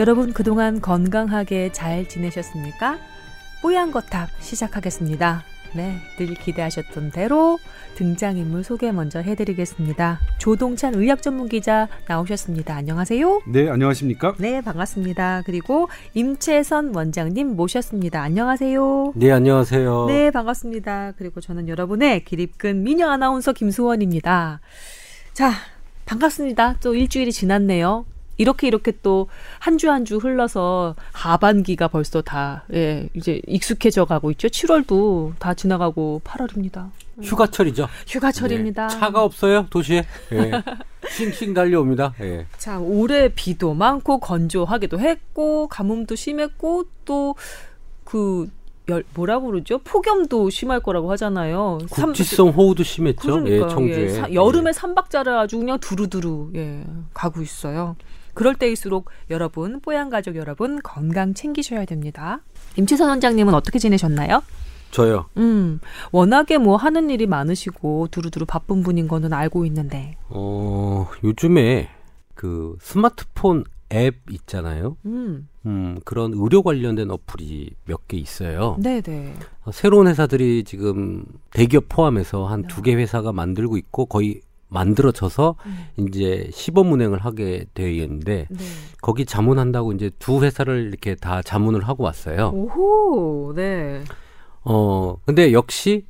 여러분 그동안 건강하게 잘 지내셨습니까? 뽀얀 거탑 시작하겠습니다. 네, 늘 기대하셨던 대로 등장인물 소개 먼저 해드리겠습니다. 조동찬 의학 전문 기자 나오셨습니다. 안녕하세요. 네, 안녕하십니까? 네, 반갑습니다. 그리고 임채선 원장님 모셨습니다. 안녕하세요. 네, 안녕하세요. 네, 반갑습니다. 그리고 저는 여러분의 기립근 미녀 아나운서 김수원입니다. 자, 반갑습니다. 또 일주일이 지났네요. 이렇게 이렇게 또 한 주 한 주 흘러서 하반기가 벌써 다 예, 이제 익숙해져 가고 있죠. 7월도 다 지나가고 8월입니다. 휴가철이죠. 휴가철입니다. 네, 차가 없어요 도시에. 예. 싱싱 달려옵니다. 예. 자 올해 비도 많고 건조하기도 했고 가뭄도 심했고 또그 뭐라고 그러죠? 폭염도 심할 거라고 하잖아요. 국지성 호우도 심했죠. 그러니까요. 예, 청주에. 예, 사, 여름에 삼박자를 아주 그냥 두루두루 예, 가고 있어요. 그럴 때일수록 여러분, 뽀얀 가족 여러분 건강 챙기셔야 됩니다. 임채선 원장님은 어떻게 지내셨나요? 저요. 음, 워낙에 뭐 하는 일이 많으시고 두루두루 바쁜 분인 거는 알고 있는데. 어, 요즘에 그 스마트폰 앱 있잖아요. 음. 음, 그런 의료 관련된 어플이 몇 개 있어요. 네네. 어, 새로운 회사들이 지금 대기업 포함해서 한 두개 회사가 만들고 있고 거의 만들어져서 음. 이제 시범 운행을 하게 되어 있는데 네. 거기 자문한다고 이제 두 회사를 이렇게 다 자문을 하고 왔어요. 오호, 네. 어, 근데 역시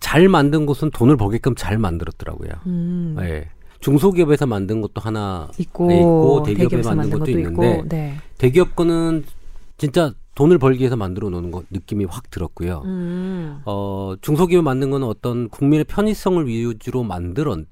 잘 만든 곳은 돈을 벌게끔 잘 만들었더라고요. 음. 네. 중소기업에서 만든 것도 하나 있고, 네, 있고 대기업에 만든, 것도, 것도 있는데 있고, 네. 대기업 거는 진짜 돈을 벌기 위해서 만들어 놓는 것 느낌이 확 들었고요. 음. 어, 중소기업 만든 거는 어떤 국민의 편의성을 위주로 만들었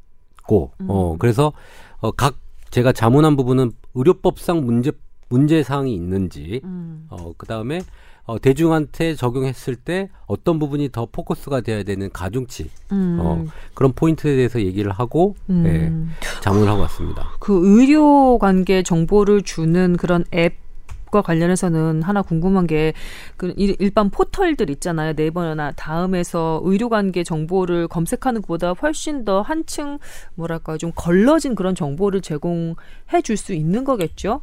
고, 음. 어, 그래서 어, 각 제가 자문한 부분은 의료법상 문제 문제 사항이 있는지, 음. 어, 그 다음에 어, 대중한테 적용했을 때 어떤 부분이 더 포커스가 돼야 되는 가중치 음. 어, 그런 포인트에 대해서 얘기를 하고 음. 네, 자문을 하고 왔습니다. 그 의료 관계 정보를 주는 그런 앱 과 관련해서는 하나 궁금한 게 그 일반 포털들 있잖아요. 네이버나 다음에서 의료관계 정보를 검색하는 것보다 훨씬 더 한층 뭐랄까 좀 걸러진 그런 정보를 제공해 줄 수 있는 거겠죠.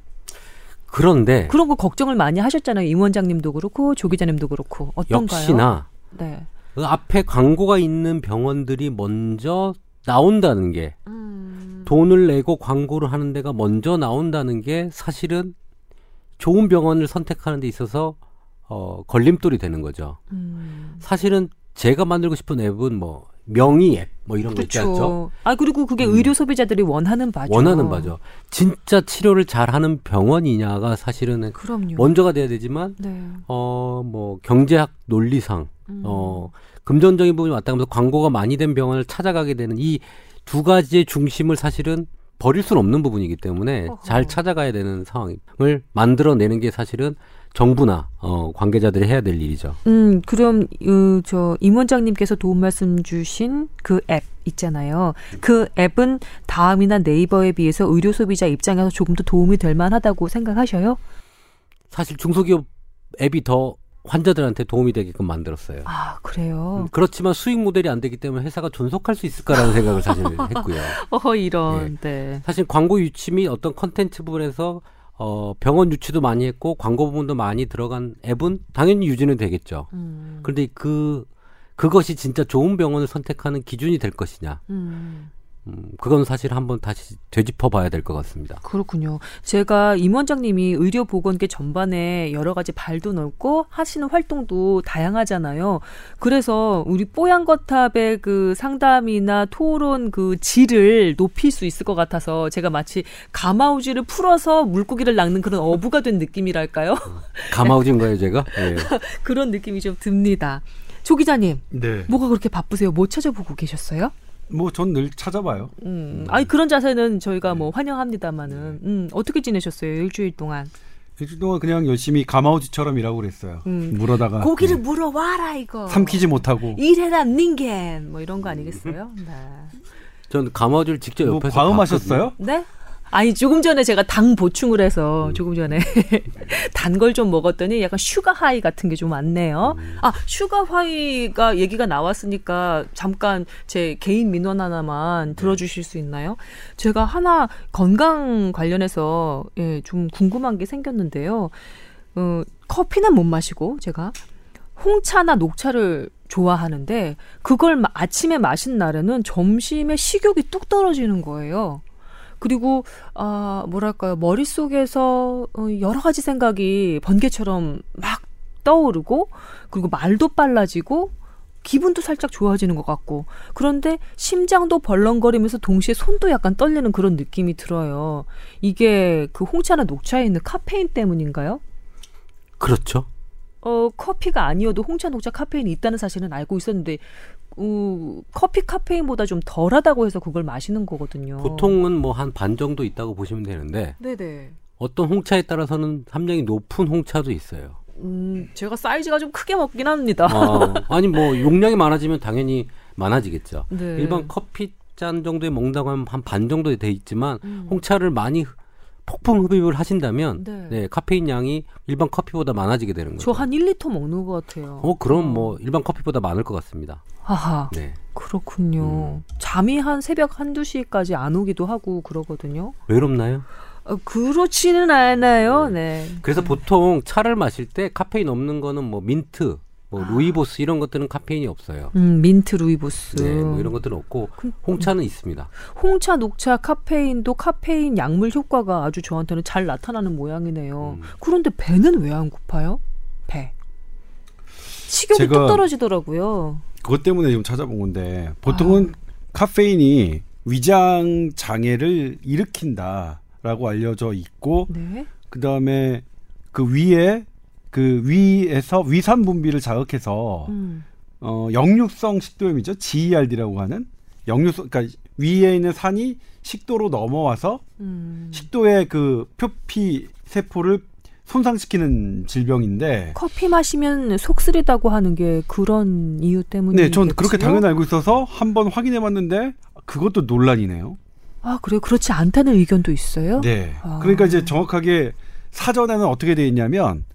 그런데 그런 거 걱정을 많이 하셨잖아요. 임 원장님도 그렇고 조 기자님도 그렇고 어떤가요? 역시나 네. 그 앞에 광고가 있는 병원들이 먼저 나온다는 게 음. 돈을 내고 광고를 하는 데가 먼저 나온다는 게 사실은 좋은 병원을 선택하는 데 있어서 어, 걸림돌이 되는 거죠. 음. 사실은 제가 만들고 싶은 앱은 뭐 명의 앱 뭐 이런 그렇죠. 거 있지 않죠? 아 그리고 그게 음. 의료 소비자들이 원하는 바죠. 원하는 바죠. 진짜 치료를 잘하는 병원이냐가 사실은 그럼요. 먼저가 돼야 되지만 네. 어뭐 경제학 논리상 음. 어 금전적인 부분이 왔다 가면서 광고가 많이 된 병원을 찾아가게 되는 이 두 가지의 중심을 사실은 버릴 수는 없는 부분이기 때문에 어허. 잘 찾아가야 되는 상황을 만들어내는 게 사실은 정부나 어, 관계자들이 해야 될 일이죠. 음, 그럼 어, 저임 원장님께서 도움 말씀 주신 그 앱 있잖아요. 그 앱은 다음이나 네이버에 비해서 의료 소비자 입장에서 조금 더 도움이 될 만하다고 생각하셔요? 사실 중소기업 앱이 더 환자들한테 도움이 되게끔 만들었어요. 아, 그래요? 음, 그렇지만 수익 모델이 안 되기 때문에 회사가 존속할 수 있을까라는 생각을 사실 했고요. 어, 이런, 네. 네. 사실 광고 유치 및 어떤 컨텐츠 부분에서 어, 병원 유치도 많이 했고 광고 부분도 많이 들어간 앱은 당연히 유지는 되겠죠. 음. 그런데 그 그것이 진짜 좋은 병원을 선택하는 기준이 될 것이냐. 음. 음, 그건 사실 한번 다시 되짚어 봐야 될 것 같습니다. 그렇군요. 제가 임 원장님이 의료보건계 전반에 여러 가지 발도 넓고 하시는 활동도 다양하잖아요. 그래서 우리 뽀얀거탑의 그 상담이나 토론 그 질을 높일 수 있을 것 같아서 제가 마치 가마우지를 풀어서 물고기를 낚는 그런 어부가 된 느낌이랄까요? 가마우지인 거예요, 제가? 네. 그런 느낌이 좀 듭니다. 조 기자님, 네. 뭐가 그렇게 바쁘세요? 뭐 찾아보고 계셨어요? 뭐 전 늘 찾아봐요. 음. 아니 그런 자세는 저희가 뭐 환영합니다만은 음, 어떻게 지내셨어요 일주일 동안? 일주일 동안 그냥 열심히 가마우지처럼 일하고 그랬어요. 음. 물어다가 고기를 네. 물어와라 이거. 삼키지 못하고. 일해라 にんげん 뭐 이런 거 아니겠어요? 네. 전 가마우지를 직접 뭐 옆에서 과음하셨어요? 네? 아니 조금 전에 제가 당 보충을 해서 음. 조금 전에 단 걸 좀 먹었더니 약간 sugar high 같은 게 좀 왔네요. 음. 아 슈가 하이가 얘기가 나왔으니까 잠깐 제 개인 민원 하나만 네. 들어주실 수 있나요? 제가 하나 건강 관련해서 예, 좀 궁금한 게 생겼는데요. 어, 커피는 못 마시고 제가 홍차나 녹차를 좋아하는데 그걸 아침에 마신 날에는 점심에 식욕이 뚝 떨어지는 거예요. 그리고 아 뭐랄까요 머릿속에서 어, 여러 가지 생각이 번개처럼 막 떠오르고 그리고 말도 빨라지고 기분도 살짝 좋아지는 것 같고 그런데 심장도 벌렁거리면서 동시에 손도 약간 떨리는 그런 느낌이 들어요. 이게 그 홍차나 녹차에 있는 카페인 때문인가요? 그렇죠. 어, 커피가 아니어도 홍차, 녹차 카페인이 있다는 사실은 알고 있었는데 어, 커피 카페인보다 좀 덜하다고 해서 그걸 마시는 거거든요. 보통은 뭐 한 반 정도 있다고 보시면 되는데 네네. 어떤 홍차에 따라서는 함량이 높은 홍차도 있어요. 음, 제가 사이즈가 좀 크게 먹긴 합니다. 아, 아니 뭐 용량이 많아지면 당연히 많아지겠죠. 네. 일반 커피 잔 정도에 먹는다고 하면 한 반 정도 돼 있지만 음. 홍차를 많이 폭풍 흡입을 하신다면 네. 네. 카페인 양이 일반 커피보다 많아지게 되는 거죠. 저 한 1리터 먹는 것 같아요. 어, 그럼 뭐 일반 커피보다 많을 것 같습니다. 하하. 네. 그렇군요. 음. 잠이 한 새벽 한두 시까지 안 오기도 하고 그러거든요. 외롭나요? 어, 그렇지는 않아요. 네. 네. 그래서 보통 차를 마실 때 카페인 없는 거는 뭐 민트, 뭐 아. 루이보스 이런 것들은 카페인이 없어요. 음, 민트 루이보스. 네, 뭐 이런 것들은 없고 홍차는 있습니다. 홍차, 녹차, 카페인도 카페인 약물 효과가 아주 저한테는 잘 나타나는 모양이네요. 음. 그런데 배는 왜 안 고파요? 배. 식욕이 뚝 떨어지더라고요. 그것 때문에 좀 찾아본 건데 보통은 아. 카페인이 위장 장애를 일으킨다라고 알려져 있고 네? 그다음에 그 위에 그 위에서 위산 분비를 자극해서 음. 어 역류성 식도염이죠. GERD라고 하는 역류성 그러니까 위에 있는 산이 식도로 넘어와서 음. 식도의 그 표피 세포를 손상시키는 질병인데 커피 마시면 속 쓰리다고 하는 게 그런 이유 때문에 네, 전 그렇게 당연히 알고 있어서 한번 확인해 봤는데 그것도 논란이네요. 아, 그래요? 그렇지 않다는 의견도 있어요? 네. 아. 그러니까 이제 정확하게 사전에는 어떻게 돼 있냐면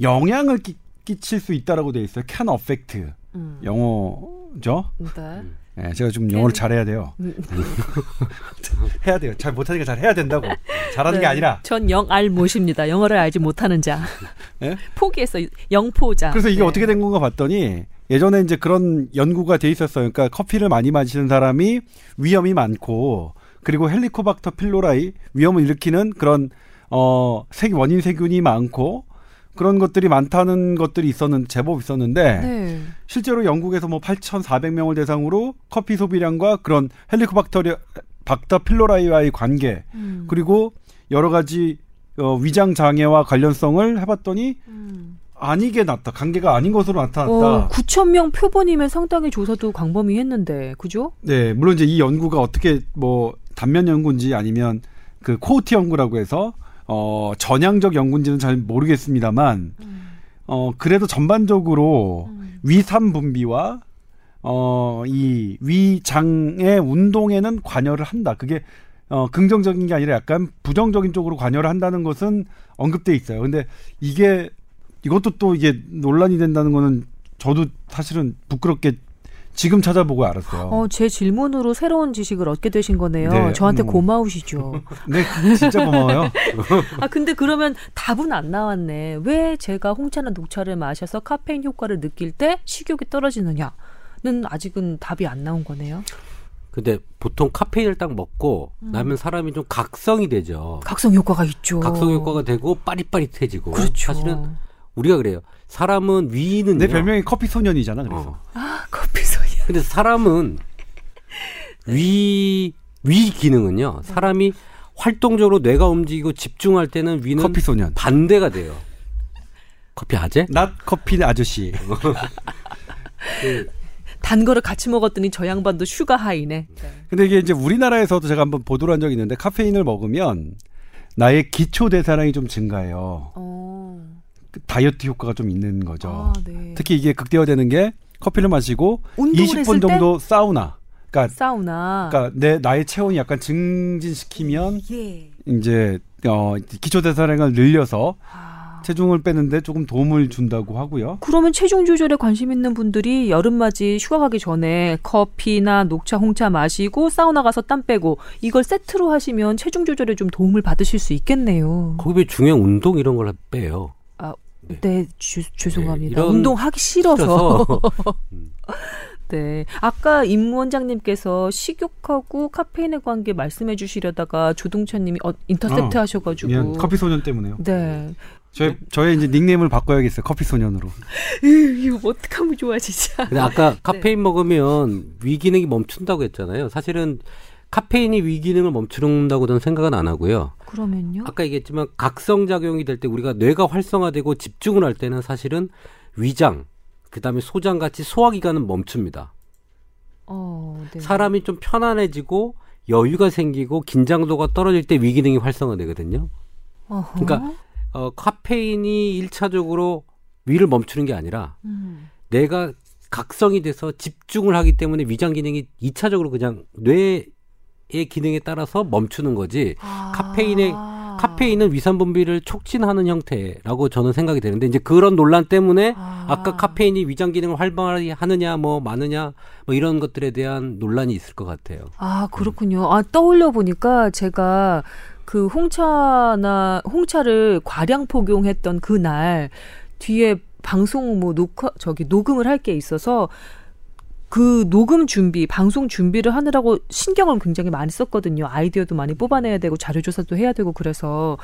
영향을 끼, 끼칠 수 있다라고 돼 있어요. can affect. 음. 영어죠? 네. 네, 제가 좀 영어를 잘해야 돼요. 음. 해야 돼요. 잘 못하니까 잘 해야 된다고. 잘하는 네. 게 아니라. 전 영알 못입니다. 영어를 알지 못하는 자. 네? 포기했어. 영포자. 그래서 이게 네. 어떻게 된 건가 봤더니 예전에 이제 그런 연구가 돼 있었어요. 그러니까 커피를 많이 마시는 사람이 위험이 많고 그리고 헬리코박터 필로라이 위험을 일으키는 그런 어 세, 원인 세균이 많고 그런 것들이 많다는 것들이 있었는 제법 있었는데 네. 실제로 영국에서 뭐 8,400명을 대상으로 커피 소비량과 그런 헬리코박터리 박터 필로라이와의 관계 음. 그리고 여러 가지 어, 위장 장애와 관련성을 해봤더니 음. 아니게 났다. 관계가 아닌 것으로 나타났다. 어, 9천 명 표본이면 상당히 조사도 광범위 했는데, 그죠? 네, 물론 이제 이 연구가 어떻게 뭐 단면 연구인지 아니면 그 코호티 연구라고 해서 어, 전향적 연구인지는 잘 모르겠습니다만, 음. 어, 그래도 전반적으로 음. 위산 분비와 어, 이 위장의 운동에는 관여를 한다. 그게 어, 긍정적인 게 아니라 약간 부정적인 쪽으로 관여를 한다는 것은 언급돼 있어요. 근데 이게 이것도 또 이게 논란이 된다는 거는 저도 사실은 부끄럽게 지금 찾아보고 알았어요. 어, 제 질문으로 새로운 지식을 얻게 되신 거네요. 네, 저한테 음. 고마우시죠. 네, 진짜 고마워요. 아, 근데 그러면 답은 안 나왔네. 왜 제가 홍차나 녹차를 마셔서 카페인 효과를 느낄 때 식욕이 떨어지느냐는 아직은 답이 안 나온 거네요. 근데 보통 카페인을 딱 먹고 음. 나면 사람이 좀 각성이 되죠. 각성 효과가 있죠. 각성 효과가 되고 빠릿빠릿해지고. 그렇죠. 사실은 우리가 그래요. 사람은 위는 내 별명이 커피 소년이잖아. 그래서. 어. 아 커피 소년. 근데 사람은 위, 위 기능은요. 사람이 활동적으로 뇌가 움직이고 집중할 때는 위는 커피 소년. 반대가 돼요. 커피 아재? not 커피 아저씨. 그, 단 거를 같이 먹었더니 저 양반도 sugar high네. 근데 이게 이제 우리나라에서도 제가 한번 보도를 한 적이 있는데 카페인을 먹으면 나의 기초 대사량이 좀 증가해요. 어. 그 다이어트 효과가 좀 있는 거죠. 아, 네. 특히 이게 극대화되는 게 커피를 마시고 20분 정도 때? 사우나 그러니까 사우나. 그러니까 내 나의 체온이 약간 증진시키면 예. 이제 어 기초 대사량을 늘려서 아. 체중을 빼는데 조금 도움을 준다고 하고요. 그러면 체중 조절에 관심 있는 분들이 여름맞이 휴가 가기 전에 커피나 녹차, 홍차 마시고 사우나 가서 땀 빼고 이걸 세트로 하시면 체중 조절에 좀 도움을 받으실 수 있겠네요. 거기 중요한 운동 이런 걸 빼요. 아, 네, 네 주, 죄송합니다. 네, 운동하기 싫어서. 음. 네. 아까 임 원장님께서 식욕하고 카페인의 관계 말씀해 주시려다가 조동찬 님이 어, 인터셉트 어, 하셔가지고. 커피 소년 때문에요. 네. 저의, 저의 이제 닉네임을 바꿔야겠어요. 커피 소년으로. 이거 어떡하면 좋아, 진짜. 근데 아까 네. 카페인 네. 먹으면 위기능이 멈춘다고 했잖아요. 사실은 카페인이 위기능을 멈추는다고 저는 생각은 안 하고요. 그러면요? 아까 얘기했지만 각성 작용이 될 때 우리가 뇌가 활성화되고 집중을 할 때는 사실은 위장, 그다음에 소장 같이 소화 기관은 멈춥니다. 어, 네. 사람이 좀 편안해지고 여유가 생기고 긴장도가 떨어질 때 위기능이 활성화되거든요. 어허. 그러니까 어, 카페인이 일차적으로 위를 멈추는 게 아니라 음. 내가 각성이 돼서 집중을 하기 때문에 위장 기능이 이차적으로 그냥 뇌 의 기능에 따라서 멈추는 거지 아. 카페인의 카페인은 위산 분비를 촉진하는 형태라고 저는 생각이 되는데 이제 그런 논란 때문에 아. 까 카페인이 위장 기능을 활발히 하느냐 뭐 많으냐 뭐 이런 것들에 대한 논란이 있을 것 같아요. 아 그렇군요. 아 떠올려 보니까 제가 그 홍차나 홍차를 과량 복용했던 그날 뒤에 방송 뭐 녹화 저기 녹음을 할 게 있어서 그 녹음 준비, 방송 준비를 하느라고 신경을 굉장히 많이 썼거든요. 아이디어도 많이 뽑아내야 되고 자료 조사도 해야 되고 그래서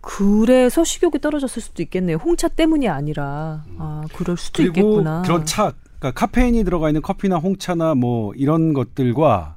그래서 식욕이 떨어졌을 수도 있겠네요. 홍차 때문이 아니라 아 그럴 수도 있겠구나. 그런 차, 그러니까 카페인이 들어가 있는 커피나 홍차나 뭐 이런 것들과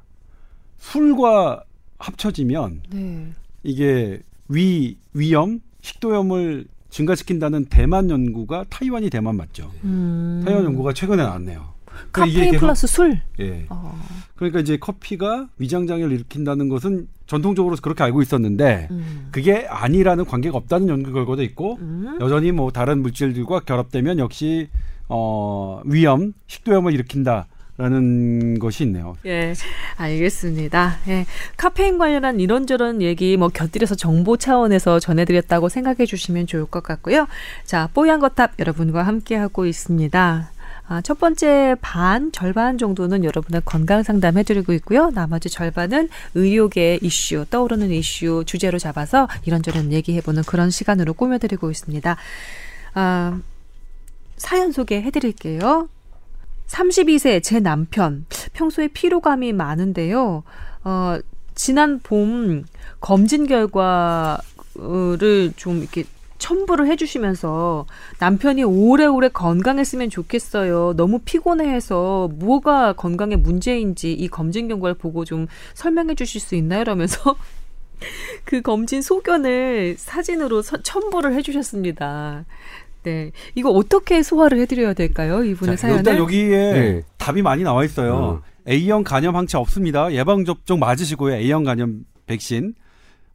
술과 합쳐지면 네. 이게 위 위염, 식도염을 증가시킨다는 대만 연구가 타이완이 대만 맞죠. 음. 타이완 연구가 최근에 나왔네요. 그러니까 카페인 플러스 술. 예. 어. 그러니까 이제 커피가 위장 장애를 일으킨다는 것은 전통적으로 그렇게 알고 있었는데 음. 그게 아니라는 관계가 없다는 연구 결과도 있고 음. 여전히 뭐 다른 물질들과 결합되면 역시 어 위염, 식도염을 일으킨다. 라는 것이 있네요. 예, 알겠습니다. 예, 카페인 관련한 이런저런 얘기 뭐 곁들여서 정보 차원에서 전해드렸다고 생각해 주시면 좋을 것 같고요. 자, 뽀얀 거탑 여러분과 함께 하고 있습니다. 아, 첫 번째 반, 절반 정도는 여러분의 건강 상담 해드리고 있고요. 나머지 절반은 의료계 이슈, 떠오르는 이슈 주제로 잡아서 이런저런 얘기해보는 그런 시간으로 꾸며드리고 있습니다. 아, 사연 소개해드릴게요. 32세 제 남편. 평소에 피로감이 많은데요. 어, 지난 봄 검진 결과를 좀 이렇게 첨부를 해주시면서 남편이 오래오래 건강했으면 좋겠어요. 너무 피곤해해서 뭐가 건강에 문제인지 이 검진 결과를 보고 좀 설명해 주실 수 있나요? 라면서 그 검진 소견을 사진으로 첨부를 해주셨습니다. 네. 이거 어떻게 소화를 해드려야 될까요? 이분의 사연을. 일단 여기에 네. 답이 많이 나와 있어요. 음. A형 간염 항체 없습니다. 예방 접종 맞으시고요. A형 간염 백신.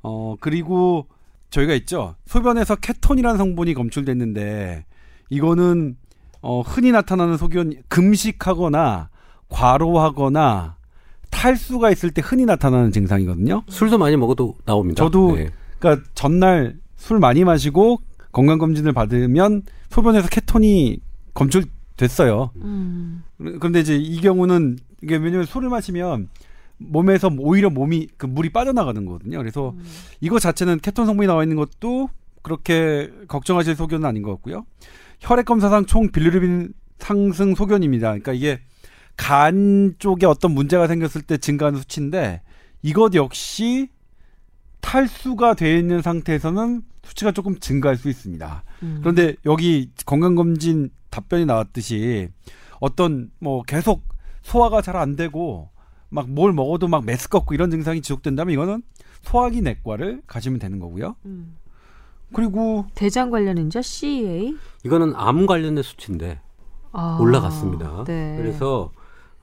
어, 그리고 저희가 있죠. 소변에서 케톤이라는 성분이 검출됐는데 이거는 어, 흔히 나타나는 소견 금식하거나 과로하거나 탈수가 있을 때 흔히 나타나는 증상이거든요. 술도 많이 먹어도 나옵니다. 저도 네. 그러니까 전날 술 많이 마시고 건강 검진을 받으면 소변에서 케톤이 검출됐어요. 음. 그런데 이제 이 경우는 이게 왜냐면 술을 마시면 몸에서 오히려 몸이 그 물이 빠져나가는 거거든요. 그래서 음. 이거 자체는 케톤 성분이 나와 있는 것도 그렇게 걱정하실 소견은 아닌 것 같고요. 혈액 검사상 총 빌루빈 상승 소견입니다. 그러니까 이게 간 쪽에 어떤 문제가 생겼을 때 증가하는 수치인데 이것 역시 탈수가 되어 있는 상태에서는 수치가 조금 증가할 수 있습니다. 음. 그런데 여기 건강검진 답변이 나왔듯이 어떤 뭐 계속 소화가 잘 안 되고 막 뭘 먹어도 막 메스껍고 이런 증상이 지속된다면 이거는 소화기 내과를 가시면 되는 거고요. 음. 그리고 대장 관련 인자 CEA 이거는 암 관련된 수치인데 아, 올라갔습니다. 네. 그래서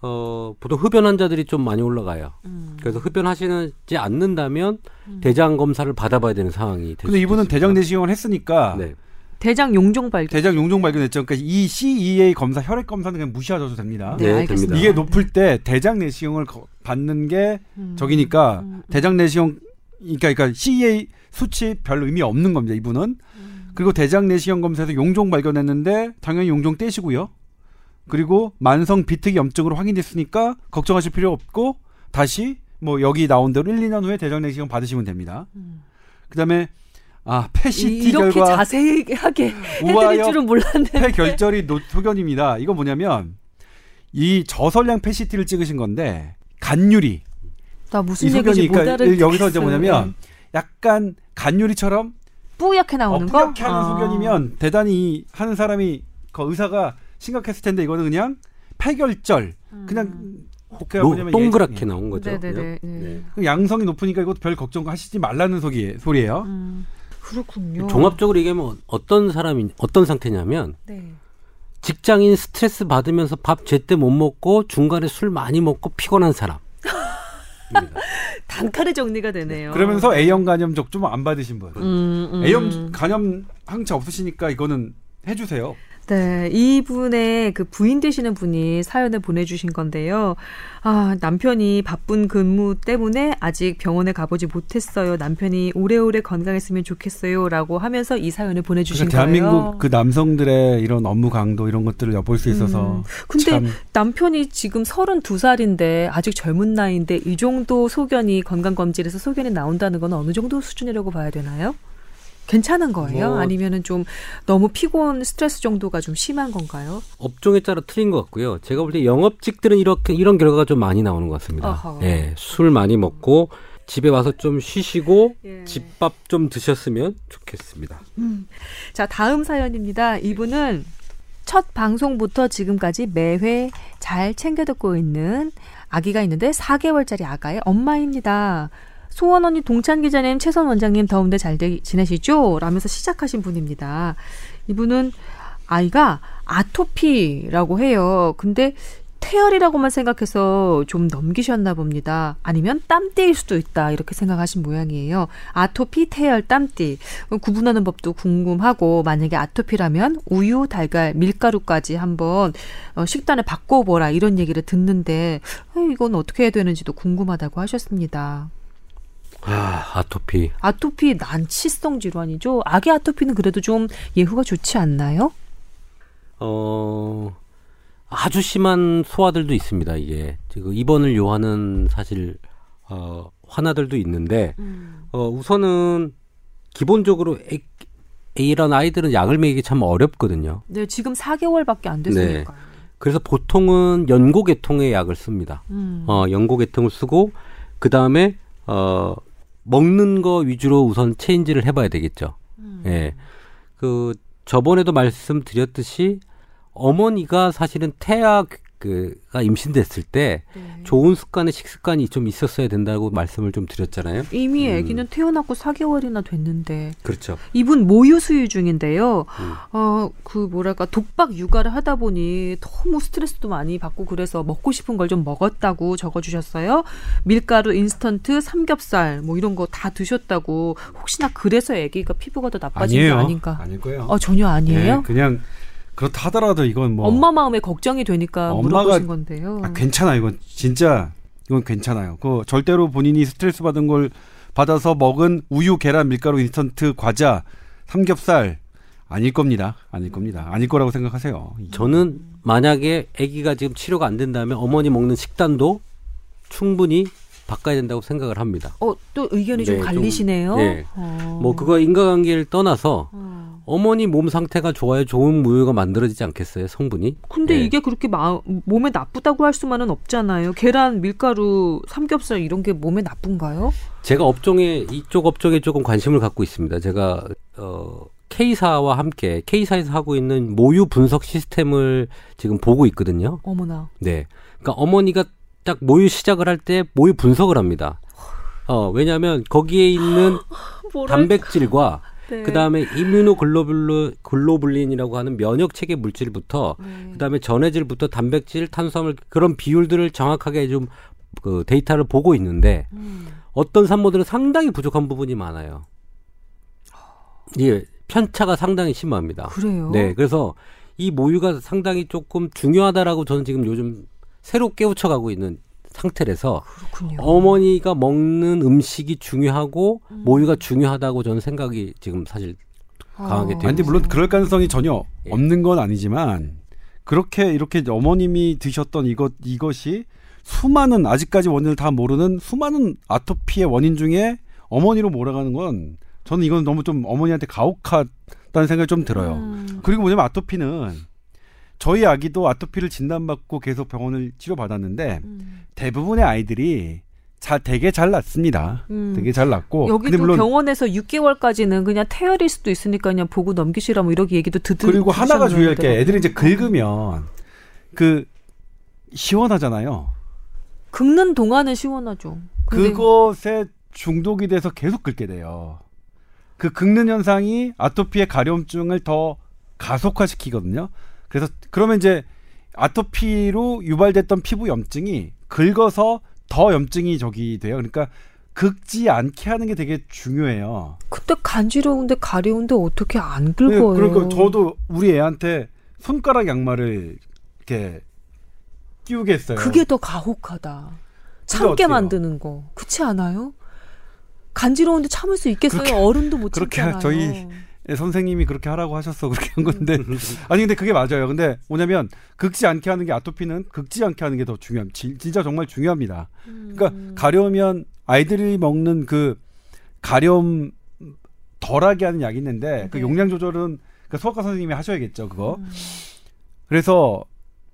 어, 보통 흡연 환자들이 좀 많이 올라가요. 음. 그래서 흡연하시지 않는다면 음. 대장 검사를 받아봐야 되는 상황이 근데 이분은 대장 내시경을 했으니까 네. 대장 용종 발견. 대장 용종 발견했죠. 그러니까 이 CEA 검사 혈액 검사는 그냥 무시하셔도 됩니다. 네, 네 됩니다. 이게 높을 때 대장 내시경을 받는 게 음. 적이니까 음. 대장 내시경 그러니까, 그러니까 CEA 수치 별 의미 없는 겁니다. 이분은. 음. 그리고 대장 내시경 검사에서 용종 발견했는데 당연히 용종 떼시고요. 그리고 만성 비특이 염증으로 확인됐으니까 걱정하실 필요 없고 다시 뭐 여기 나온 대로 1, 2년 후에 대장 내시경 받으시면 됩니다. 음. 그다음에 아, 폐CT 이렇게 결과 자세하게 해드릴 줄은 몰랐네. 폐결절이 소견입니다. 이거 뭐냐면 이 저설량 폐CT를 찍으신 건데 간유리. 나 무슨 얘기인지 못 알아. 여기서 이제 뭐냐면 약간 간유리처럼 뿌옇게 나오는 어, 거. 뿌옇게 하는 아. 소견이면 대단히 하는 사람이 그 의사가 심각했을 텐데 이거는 그냥 폐결절 음. 그냥 그러니까 뭐냐면 동그랗게 예. 나온 거죠. 네네네. 네. 네. 양성이 높으니까 이것도 별 걱정하시지 말라는 소리, 소리예요. 음. 그렇군요. 종합적으로 얘기하면 어떤 사람이 어떤 상태냐면 네. 직장인 스트레스 받으면서 밥 제때 못 먹고 중간에 술 많이 먹고 피곤한 사람. 단칼에 정리가 되네요. 그러면서 A형 간염적 좀 안 받으신 분. 음, 음. A형 간염 항체 없으시니까 이거는 해주세요. 네, 이분의 그 부인 되시는 분이 사연을 보내주신 건데요. 아, 남편이 바쁜 근무 때문에 아직 병원에 가보지 못했어요. 남편이 오래오래 건강했으면 좋겠어요. 라고 하면서 이 사연을 보내주신 그러니까 대한민국 거예요. 대한민국 그 남성들의 이런 업무 강도 이런 것들을 엿볼 수 있어서. 음. 근데 참. 남편이 지금 32살인데 아직 젊은 나이인데 이 정도 소견이 건강검진에서 소견이 나온다는 건 어느 정도 수준이라고 봐야 되나요? 괜찮은 거예요? 뭐 아니면은 좀 너무 피곤 스트레스 정도가 좀 심한 건가요? 업종에 따라 틀린 것 같고요. 제가 볼 때 영업직들은 이렇게 이런 결과가 좀 많이 나오는 것 같습니다. 예, 술 많이 먹고 집에 와서 좀 쉬시고 예. 집밥 좀 드셨으면 좋겠습니다. 음. 자, 다음 사연입니다. 이분은 첫 방송부터 지금까지 매회 잘 챙겨 듣고 있는 아기가 있는데 4개월짜리 아가의 엄마입니다. 소원 언니 동찬 기자님, 최선 원장님 더운데 잘 지내시죠? 라면서 시작하신 분입니다. 이분은 아이가 아토피라고 해요. 근데 태열이라고만 생각해서 좀 넘기셨나 봅니다. 아니면 땀띠일 수도 있다. 이렇게 생각하신 모양이에요. 아토피, 태열, 땀띠. 구분하는 법도 궁금하고, 만약에 아토피라면 우유, 달걀, 밀가루까지 한번 어, 식단을 바꿔보라. 이런 얘기를 듣는데, 이건 어떻게 해야 되는지도 궁금하다고 하셨습니다. 아, 아토피. 아토피 난치성 질환이죠. 아기 아토피는 그래도 좀 예후가 좋지 않나요? 어, 아주 심한 소아들도 있습니다, 이게. 지금 입원을 요하는 사실, 어, 환아들도 있는데, 음. 어, 우선은 기본적으로 애, 이런 아이들은 약을 먹이기 참 어렵거든요. 네, 지금 4개월밖에 안 됐으니까요. 네. 그래서 보통은 연고계통의 약을 씁니다. 음. 어, 연고계통을 쓰고, 그 다음에, 어, 먹는 거 위주로 우선 체인지를 해봐야 되겠죠. 음. 예. 그 저번에도 말씀드렸듯이 어머니가 사실은 태아 그가 임신됐을 때 네. 좋은 습관의 식습관이 좀 있었어야 된다고 말씀을 좀 드렸잖아요. 이미 음. 아기는 태어났고 4개월이나 됐는데. 그렇죠. 이분 모유 수유 중인데요. 음. 어, 그 뭐랄까 독박 육아를 하다 보니 너무 스트레스도 많이 받고 그래서 먹고 싶은 걸 좀 먹었다고 적어 주셨어요. 밀가루, 인스턴트, 삼겹살 뭐 이런 거 다 드셨다고 혹시나 그래서 아기가 피부가 더 나빠진 아니에요. 게 아닌가? 아닐 거예요. 어, 전혀 아니에요? 네, 그냥 그렇다 하더라도 이건 뭐 엄마 마음에 걱정이 되니까 엄마가, 물어보신 건데요. 아, 괜찮아 이건 진짜 이건 괜찮아요. 그 절대로 본인이 스트레스 받은 걸 받아서 먹은 우유, 계란, 밀가루, 인스턴트, 과자, 삼겹살 아닐 겁니다. 아닐 겁니다. 아닐 거라고 생각하세요. 저는 만약에 아기가 지금 치료가 안 된다면 어머니 먹는 식단도 충분히 바꿔야 된다고 생각을 합니다. 어, 또 의견이 네, 좀 갈리시네요. 좀, 네. 어. 뭐 그거 인과관계를 떠나서 어. 어머니 몸 상태가 좋아야 좋은 무효가 만들어지지 않겠어요, 성분이? 근데 네. 이게 그렇게 마, 몸에 나쁘다고 할 수만은 없잖아요. 계란, 밀가루, 삼겹살 이런 게 몸에 나쁜가요? 제가 업종에 이쪽 업종에 조금 관심을 갖고 있습니다. 제가 어 K사와 함께 K사에서 하고 있는 모유 분석 시스템을 지금 보고 있거든요. 어머나. 네. 그러니까 어머니가 딱 모유 시작을 할 때 모유 분석을 합니다. 어, 왜냐하면 거기에 있는 단백질과 네. 그다음에 이뮤노글로블린이라고 하는 면역 체계 물질부터 네. 그다음에 전해질부터 단백질, 탄수화물 그런 비율들을 정확하게 좀 그 데이터를 보고 있는데 음. 어떤 산모들은 상당히 부족한 부분이 많아요. 예. 편차가 상당히 심합니다. 그래요? 네, 그래서 이 모유가 상당히 조금 중요하다라고 저는 지금 요즘 새로 깨우쳐가고 있는 상태라서 그렇군요. 어머니가 먹는 음식이 중요하고 음. 모유가 중요하다고 저는 생각이 지금 사실 강하게 아. 되고 있습니다. 물론 그럴 가능성이 전혀 예. 없는 건 아니지만 그렇게 이렇게 어머님이 드셨던 이것 이것이 수많은 아직까지 원인을 다 모르는 수많은 아토피의 원인 중에 어머니로 몰아가는 건 저는 이건 너무 좀 어머니한테 가혹하다는 생각이 좀 들어요. 음. 그리고 뭐냐면 아토피는 저희 아기도 아토피를 진단받고 계속 병원을 치료받았는데 음. 대부분의 아이들이 잘 되게 잘 낫습니다. 음. 되게 잘 낫고 여기도 물론 병원에서 6개월까지는 그냥 태열일 수도 있으니까 그냥 보고 넘기시라 뭐 이렇게 얘기도 듣는 그리고 하나가 주의할 게 애들이 이제 긁으면 그 시원하잖아요. 긁는 동안은 시원하죠. 그것에 중독이 돼서 계속 긁게 돼요. 그 긁는 현상이 아토피의 가려움증을 더 가속화시키거든요. 그래서 그러면 이제 아토피로 유발됐던 피부 염증이 긁어서 더 염증이 저기 돼요. 그러니까 긁지 않게 하는 게 되게 중요해요. 그때 간지러운데 가려운데 어떻게 안 긁어요? 네, 그러니까 저도 우리 애한테 손가락 양말을 이렇게 끼우게 했어요. 그게 더 가혹하다. 참게 만드는 거. 그렇지 않아요? 간지러운데 참을 수 있겠어요? 그렇게, 어른도 못 참잖아요. 저희 선생님이 그렇게 하라고 하셨어 그렇게 한 건데 아니 근데 그게 맞아요. 근데 뭐냐면 긁지 않게 하는 게 아토피는 긁지 않게 하는 게 더 중요함. 진짜 정말 중요합니다. 그러니까 음. 가려우면 아이들이 먹는 그 가려움 덜하게 하는 약이 있는데 그 네. 그 용량 조절은 그 수학과 선생님이 하셔야겠죠 그거. 음. 그래서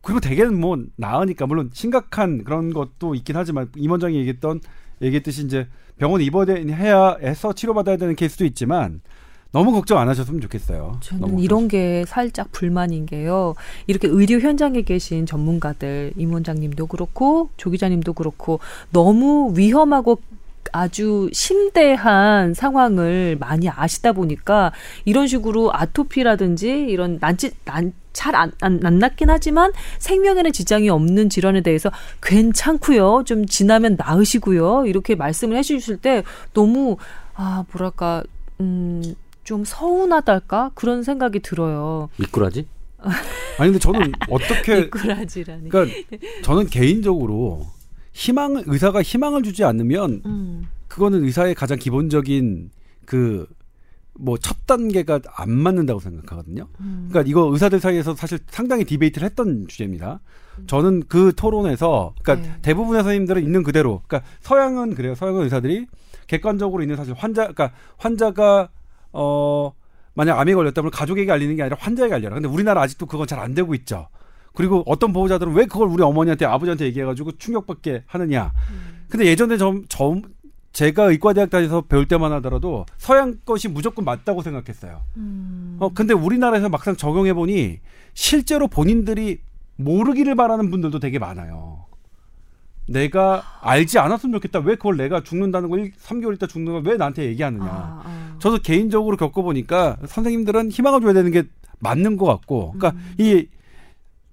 그리고 대개는 뭐 나으니까 물론 심각한 그런 것도 있긴 하지만 임 원장이 얘기했던 얘기했듯이 이제 병원에 입원해야 해서 치료받아야 되는 케이스도 있지만 너무 걱정 안 하셨으면 좋겠어요. 저는 이런 게 살짝 불만인 게요. 이렇게 의료 현장에 계신 전문가들, 임 원장님도 그렇고 조 기자님도 그렇고 너무 위험하고 아주 심대한 상황을 많이 아시다 보니까 이런 식으로 아토피라든지 이런 난치 난 잘안 안, 안 낫긴 하지만 생명에는 지장이 없는 질환에 대해서 괜찮고요. 좀 지나면 나으시고요. 이렇게 말씀을 해 주실 때 너무 아 뭐랄까 음. 좀 서운하달까 그런 생각이 들어요. 미꾸라지? 아니 근데 저는 어떻게 미꾸라지라니. 그러니까 저는 개인적으로 희망 의사가 희망을 주지 않으면 음. 그거는 의사의 가장 기본적인 그 뭐 첫 단계가 안 맞는다고 생각하거든요. 음. 그러니까 이거 의사들 사이에서 사실 상당히 디베이트를 했던 주제입니다. 음. 저는 그 토론에서 그러니까 네. 대부분의 선생님들은 있는 그대로 그러니까 서양은 그래요. 서양 의사들이 객관적으로 있는 사실 환자 그러니까 환자가 어 만약 암에 걸렸다면 가족에게 알리는 게 아니라 환자에게 알려라. 근데 우리나라 아직도 그건 잘 안 되고 있죠. 그리고 어떤 보호자들은 왜 그걸 우리 어머니한테 아버지한테 얘기해가지고 충격받게 하느냐. 음. 근데 예전에 좀, 좀 제가 의과대학 다니서 배울 때만 하더라도 서양 것이 무조건 맞다고 생각했어요. 음. 어, 근데 우리나라에서 막상 적용해 보니 실제로 본인들이 모르기를 바라는 분들도 되게 많아요. 내가 알지 않았으면 좋겠다. 왜 그걸 내가 죽는다는 걸 3개월 있다 죽는 걸 왜 나한테 얘기하느냐. 아, 아. 저도 개인적으로 겪어보니까 선생님들은 희망을 줘야 되는 게 맞는 것 같고. 그러니까 음. 이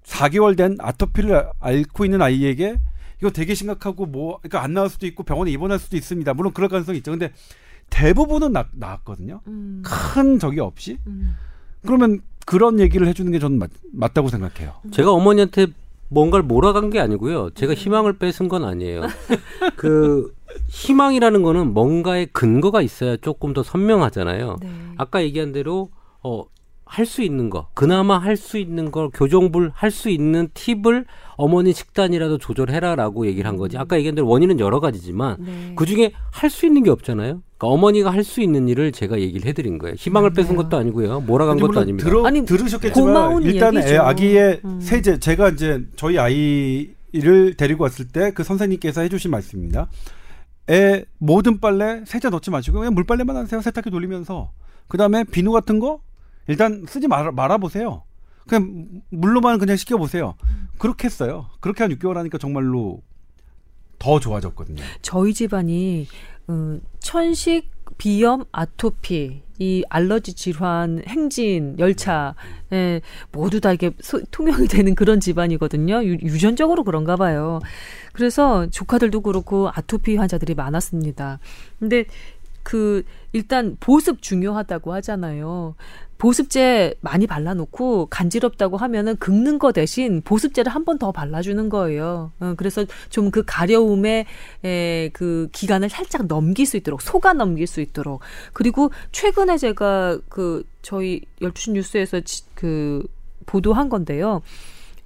4개월 된 아토피를 앓고 있는 아이에게 이거 되게 심각하고 뭐 그러니까 안 나올 수도 있고 병원에 입원할 수도 있습니다. 물론 그럴 가능성이 있죠. 근데 대부분은 나, 나았거든요. 음. 큰 적이 없이. 음. 그러면 그런 얘기를 해주는 게 저는 맞, 맞다고 생각해요. 제가 어머니한테 뭔가를 몰아간 게 아니고요. 제가 음. 희망을 뺏은 건 아니에요. 그 희망이라는 거는 뭔가의 근거가 있어야 조금 더 선명하잖아요. 네. 아까 얘기한 대로 어 할 수 있는 거, 그나마 할 수 있는 걸 교정불 할 수 있는 팁을 어머니 식단이라도 조절해라라고 얘기를 한 거지. 아까 얘기한 대로 원인은 여러 가지지만 네. 그 중에 할 수 있는 게 없잖아요. 그러니까 어머니가 할 수 있는 일을 제가 얘기를 해드린 거예요. 희망을 네. 뺏은 것도 아니고요. 몰아간 것도 아닙니다. 들어, 아니, 들으셨겠지만 일단 애 아기의 음. 세제 제가 이제 저희 아이를 데리고 왔을 때 그 선생님께서 해주신 말씀입니다. 애 모든 빨래 세제 넣지 마시고 그냥 물빨래만 하세요. 세탁기 돌리면서 그 다음에 비누 같은 거 일단 쓰지 말아, 말아보세요. 그냥 물로만 그냥 시켜보세요. 그렇게 했어요. 그렇게 한 6개월 하니까 정말로 더 좋아졌거든요. 저희 집안이 음, 천식, 비염, 아토피, 이 알러지 질환, 행진, 열차, 에 모두 다 이게 소, 통용이 되는 그런 집안이거든요. 유, 유전적으로 그런가 봐요. 그래서 조카들도 그렇고 아토피 환자들이 많았습니다. 근데 그 일단 보습 중요하다고 하잖아요. 보습제 많이 발라놓고 간지럽다고 하면은 긁는 거 대신 보습제를 한 번 더 발라주는 거예요. 어, 그래서 좀 그 가려움의 에, 그 기간을 살짝 넘길 수 있도록 속아 넘길 수 있도록 그리고 최근에 제가 그 저희 12시 뉴스에서 지, 그 보도한 건데요.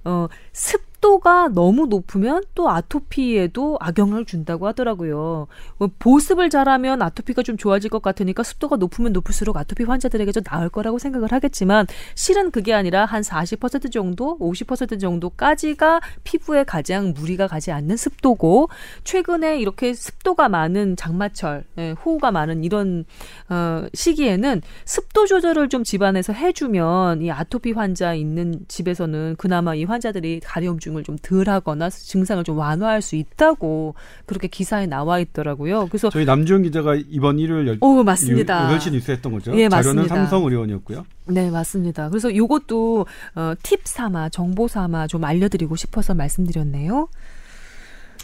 어, 습 도가 너무 높으면 또 아토피에도 악영향을 준다고 하더라고요. 뭐 보습을 잘하면 아토피가 좀 좋아질 것 같으니까 습도가 높으면 높을수록 아토피 환자들에게 좀 나을 거라고 생각을 하겠지만 실은 그게 아니라 한 40% 정도, 50% 정도까지가 피부에 가장 무리가 가지 않는 습도고 최근에 이렇게 습도가 많은 장마철, 예, 호우가 많은 이런 어, 시기에는 습도 조절을 좀 집안에서 해주면 이 아토피 환자 있는 집에서는 그나마 이 환자들이 가려움 증을 좀 덜하거나 증상을 좀 완화할 수 있다고 그렇게 기사에 나와 있더라고요. 그래서 저희 남주현 기자가 이번 일요일 열, 오 맞습니다. 8시 뉴스 했던 거죠. 예, 자료는 맞습니다. 삼성 의료원이었고요. 네, 맞습니다. 그래서 요것도 어, 팁 삼아 정보 삼아 좀 알려드리고 싶어서 말씀드렸네요.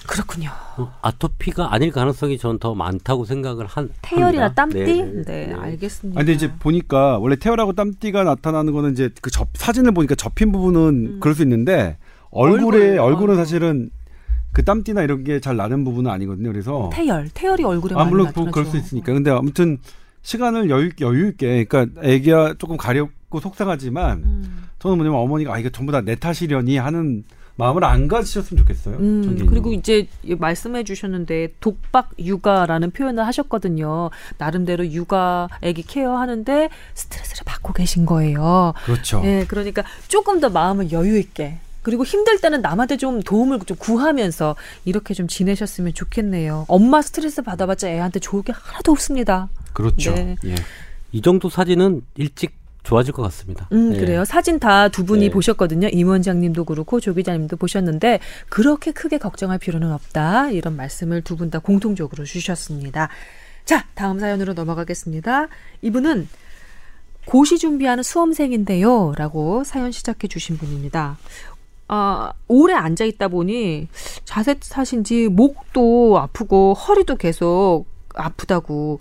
그렇군요. 어, 아토피가 아닐 가능성이 저는 더 많다고 생각을 한 태열이나. 땀띠? 네, 네, 네, 네. 알겠습니다. 아, 근데 이제 보니까 원래 태열하고 땀띠가 나타나는 거는 이제 그 접, 사진을 보니까 접힌 부분은 음. 그럴 수 있는데 얼굴에 얼굴, 얼굴은 어. 사실은 그 땀띠나 이런 게 잘 나는 부분은 아니거든요. 그래서 태열, 태열이 얼굴에 아 많이 물론 나타나죠. 그럴 수 있으니까. 근데 아무튼 시간을 여유 여유 있게 그러니까 애기가 조금 가렵고 속상하지만 음. 저는 뭐냐면 어머니가 아 이거 전부 다 내 탓이려니 하는 마음을 안 가지셨으면 좋겠어요. 전 음. 그리고 이제 말씀해 주셨는데 독박 육아라는 표현을 하셨거든요. 나름대로 육아 아기 케어하는데 스트레스를 받고 계신 거예요. 그렇죠. 예, 그러니까 조금 더 마음을 여유 있게 그리고 힘들 때는 남한테 좀 도움을 좀 구하면서 이렇게 좀 지내셨으면 좋겠네요. 엄마 스트레스 받아봤자 애한테 좋을 게 하나도 없습니다. 그렇죠. 네. 예. 이 정도 사진은 일찍 좋아질 것 같습니다. 음, 네. 그래요. 사진 다 두 분이 네. 보셨거든요. 임 원장님도 그렇고 조 기자님도 보셨는데 그렇게 크게 걱정할 필요는 없다. 이런 말씀을 두 분 다 공통적으로 주셨습니다. 자, 다음 사연으로 넘어가겠습니다. 이분은 고시 준비하는 수험생인데요. 라고 사연 시작해 주신 분입니다. 아, 오래 앉아 있다 보니 자세 탓인지 목도 아프고 허리도 계속 아프다고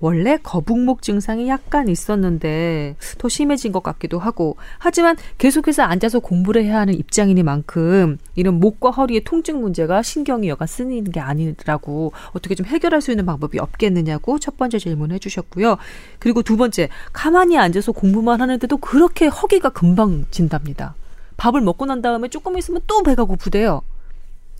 원래 거북목 증상이 약간 있었는데 더 심해진 것 같기도 하고 하지만 계속해서 앉아서 공부를 해야 하는 입장이니만큼 이런 목과 허리의 통증 문제가 신경이 여간 쓰이는 게 아니라고 어떻게 좀 해결할 수 있는 방법이 없겠느냐고 첫 번째 질문해 주셨고요. 그리고 두 번째 가만히 앉아서 공부만 하는데도 그렇게 허기가 금방 진답니다. 밥을 먹고 난 다음에 조금 있으면 또 배가 고프대요.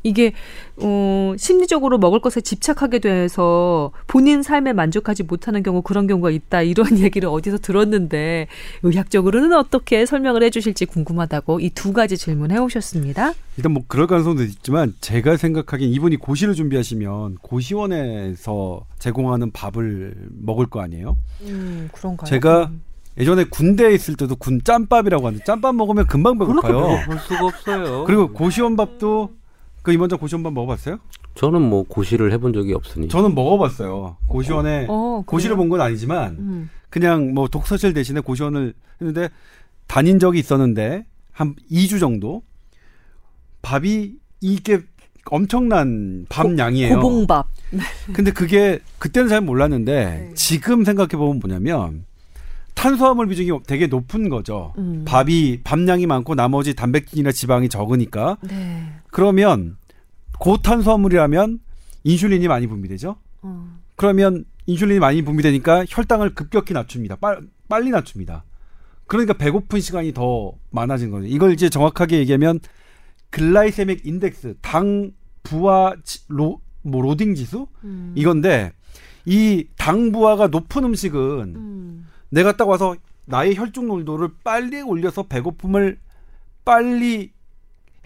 이게 어 심리적으로 먹을 것에 집착하게 돼서 본인 삶에 만족하지 못하는 경우 그런 경우가 있다 이런 얘기를 어디서 들었는데 의학적으로는 어떻게 설명을 해주실지 궁금하다고 이 두 가지 질문해 오셨습니다. 일단 뭐 그럴 가능성도 있지만 제가 생각하기엔 이분이 고시를 준비하시면 고시원에서 제공하는 밥을 먹을 거 아니에요? 음 그런가요? 제가 예전에 군대에 있을 때도 군 짬밥이라고 하는데 짬밥 먹으면 금방 배고파요. 볼 수가 없어요. 그리고 고시원 밥도 그 임원장 고시원 밥 먹어봤어요? 저는 뭐 고시를 해본 적이 없으니. 저는 먹어봤어요. 고시원에 어, 그래요? 고시를 본 건 아니지만 음. 그냥 뭐 독서실 대신에 고시원을 했는데 다닌 적이 있었는데 한 2주 정도 밥이 이게 엄청난 밥 양이에요. 고봉밥. 근데 그게 그때는 잘 몰랐는데 네. 지금 생각해 보면 뭐냐면 탄수화물 비중이 되게 높은 거죠. 음. 밥이 밥량이 많고 나머지 단백질이나 지방이 적으니까 네. 그러면 고탄수화물이라면 인슐린이 많이 분비되죠. 어. 그러면 인슐린이 많이 분비되니까 혈당을 급격히 낮춥니다. 빨, 빨리 낮춥니다. 그러니까 배고픈 시간이 더 많아진 거죠. 이걸 이제 정확하게 얘기하면 glycemic index, 당 부하 지- 로, 뭐 로딩 지수 음. 이건데 이 당 부하가 높은 음식은 음. 내가 딱 와서 나의 혈중 농도를 빨리 올려서 배고픔을 빨리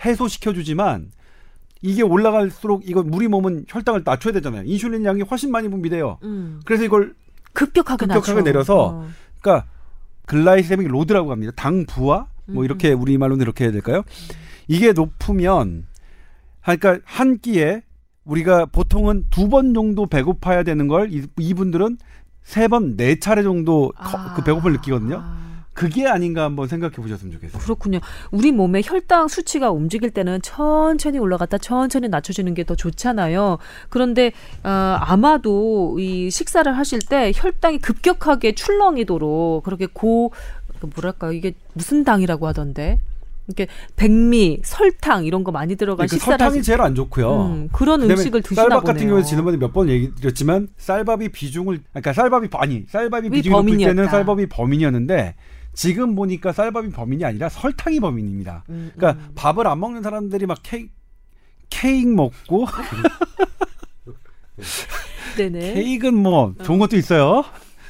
해소시켜 주지만 이게 올라갈수록 이거 우리 몸은 혈당을 낮춰야 되잖아요. 인슐린 양이 훨씬 많이 분비돼요. 음. 그래서 이걸 급격하게 급격하게 낮춰. 내려서 어. 그러니까 glycemic load라고 합니다. 당 부하 뭐 음. 이렇게 우리 말로는 이렇게 해야 될까요? 이게 높으면 그러니까 한 끼에 우리가 보통은 두 번 정도 배고파야 되는 걸 이- 이분들은 세 번 네 차례 정도 거- 아. 그 배고픔을 느끼거든요. 아. 그게 아닌가 한번 생각해 보셨으면 좋겠어요. 그렇군요. 우리 몸의 혈당 수치가 움직일 때는 천천히 올라갔다 천천히 낮춰지는 게 더 좋잖아요. 그런데 어, 아마도 이 식사를 하실 때 혈당이 급격하게 출렁이도록 그렇게 고그 뭐랄까 이게 무슨 당이라고 하던데 이렇게 백미, 설탕 이런 거 많이 들어간 네, 그 식사를 설탕이 제일 안 좋고요. 음, 그런 음식을 드시나 쌀밥 보네요. 같은 경우에 지난번에 몇 번 얘기 드렸지만 쌀밥이 비중을 그러니까 쌀밥이 아니 쌀밥이 비중이 높을 때는 쌀밥이 범인이었는데 지금 보니까 쌀밥이 범인이 아니라 설탕이 범인입니다. 음, 그러니까 음. 밥을 안 먹는 사람들이 막 케이크, 케이크 먹고 네네. 케이크는 뭐 좋은 것도 있어요.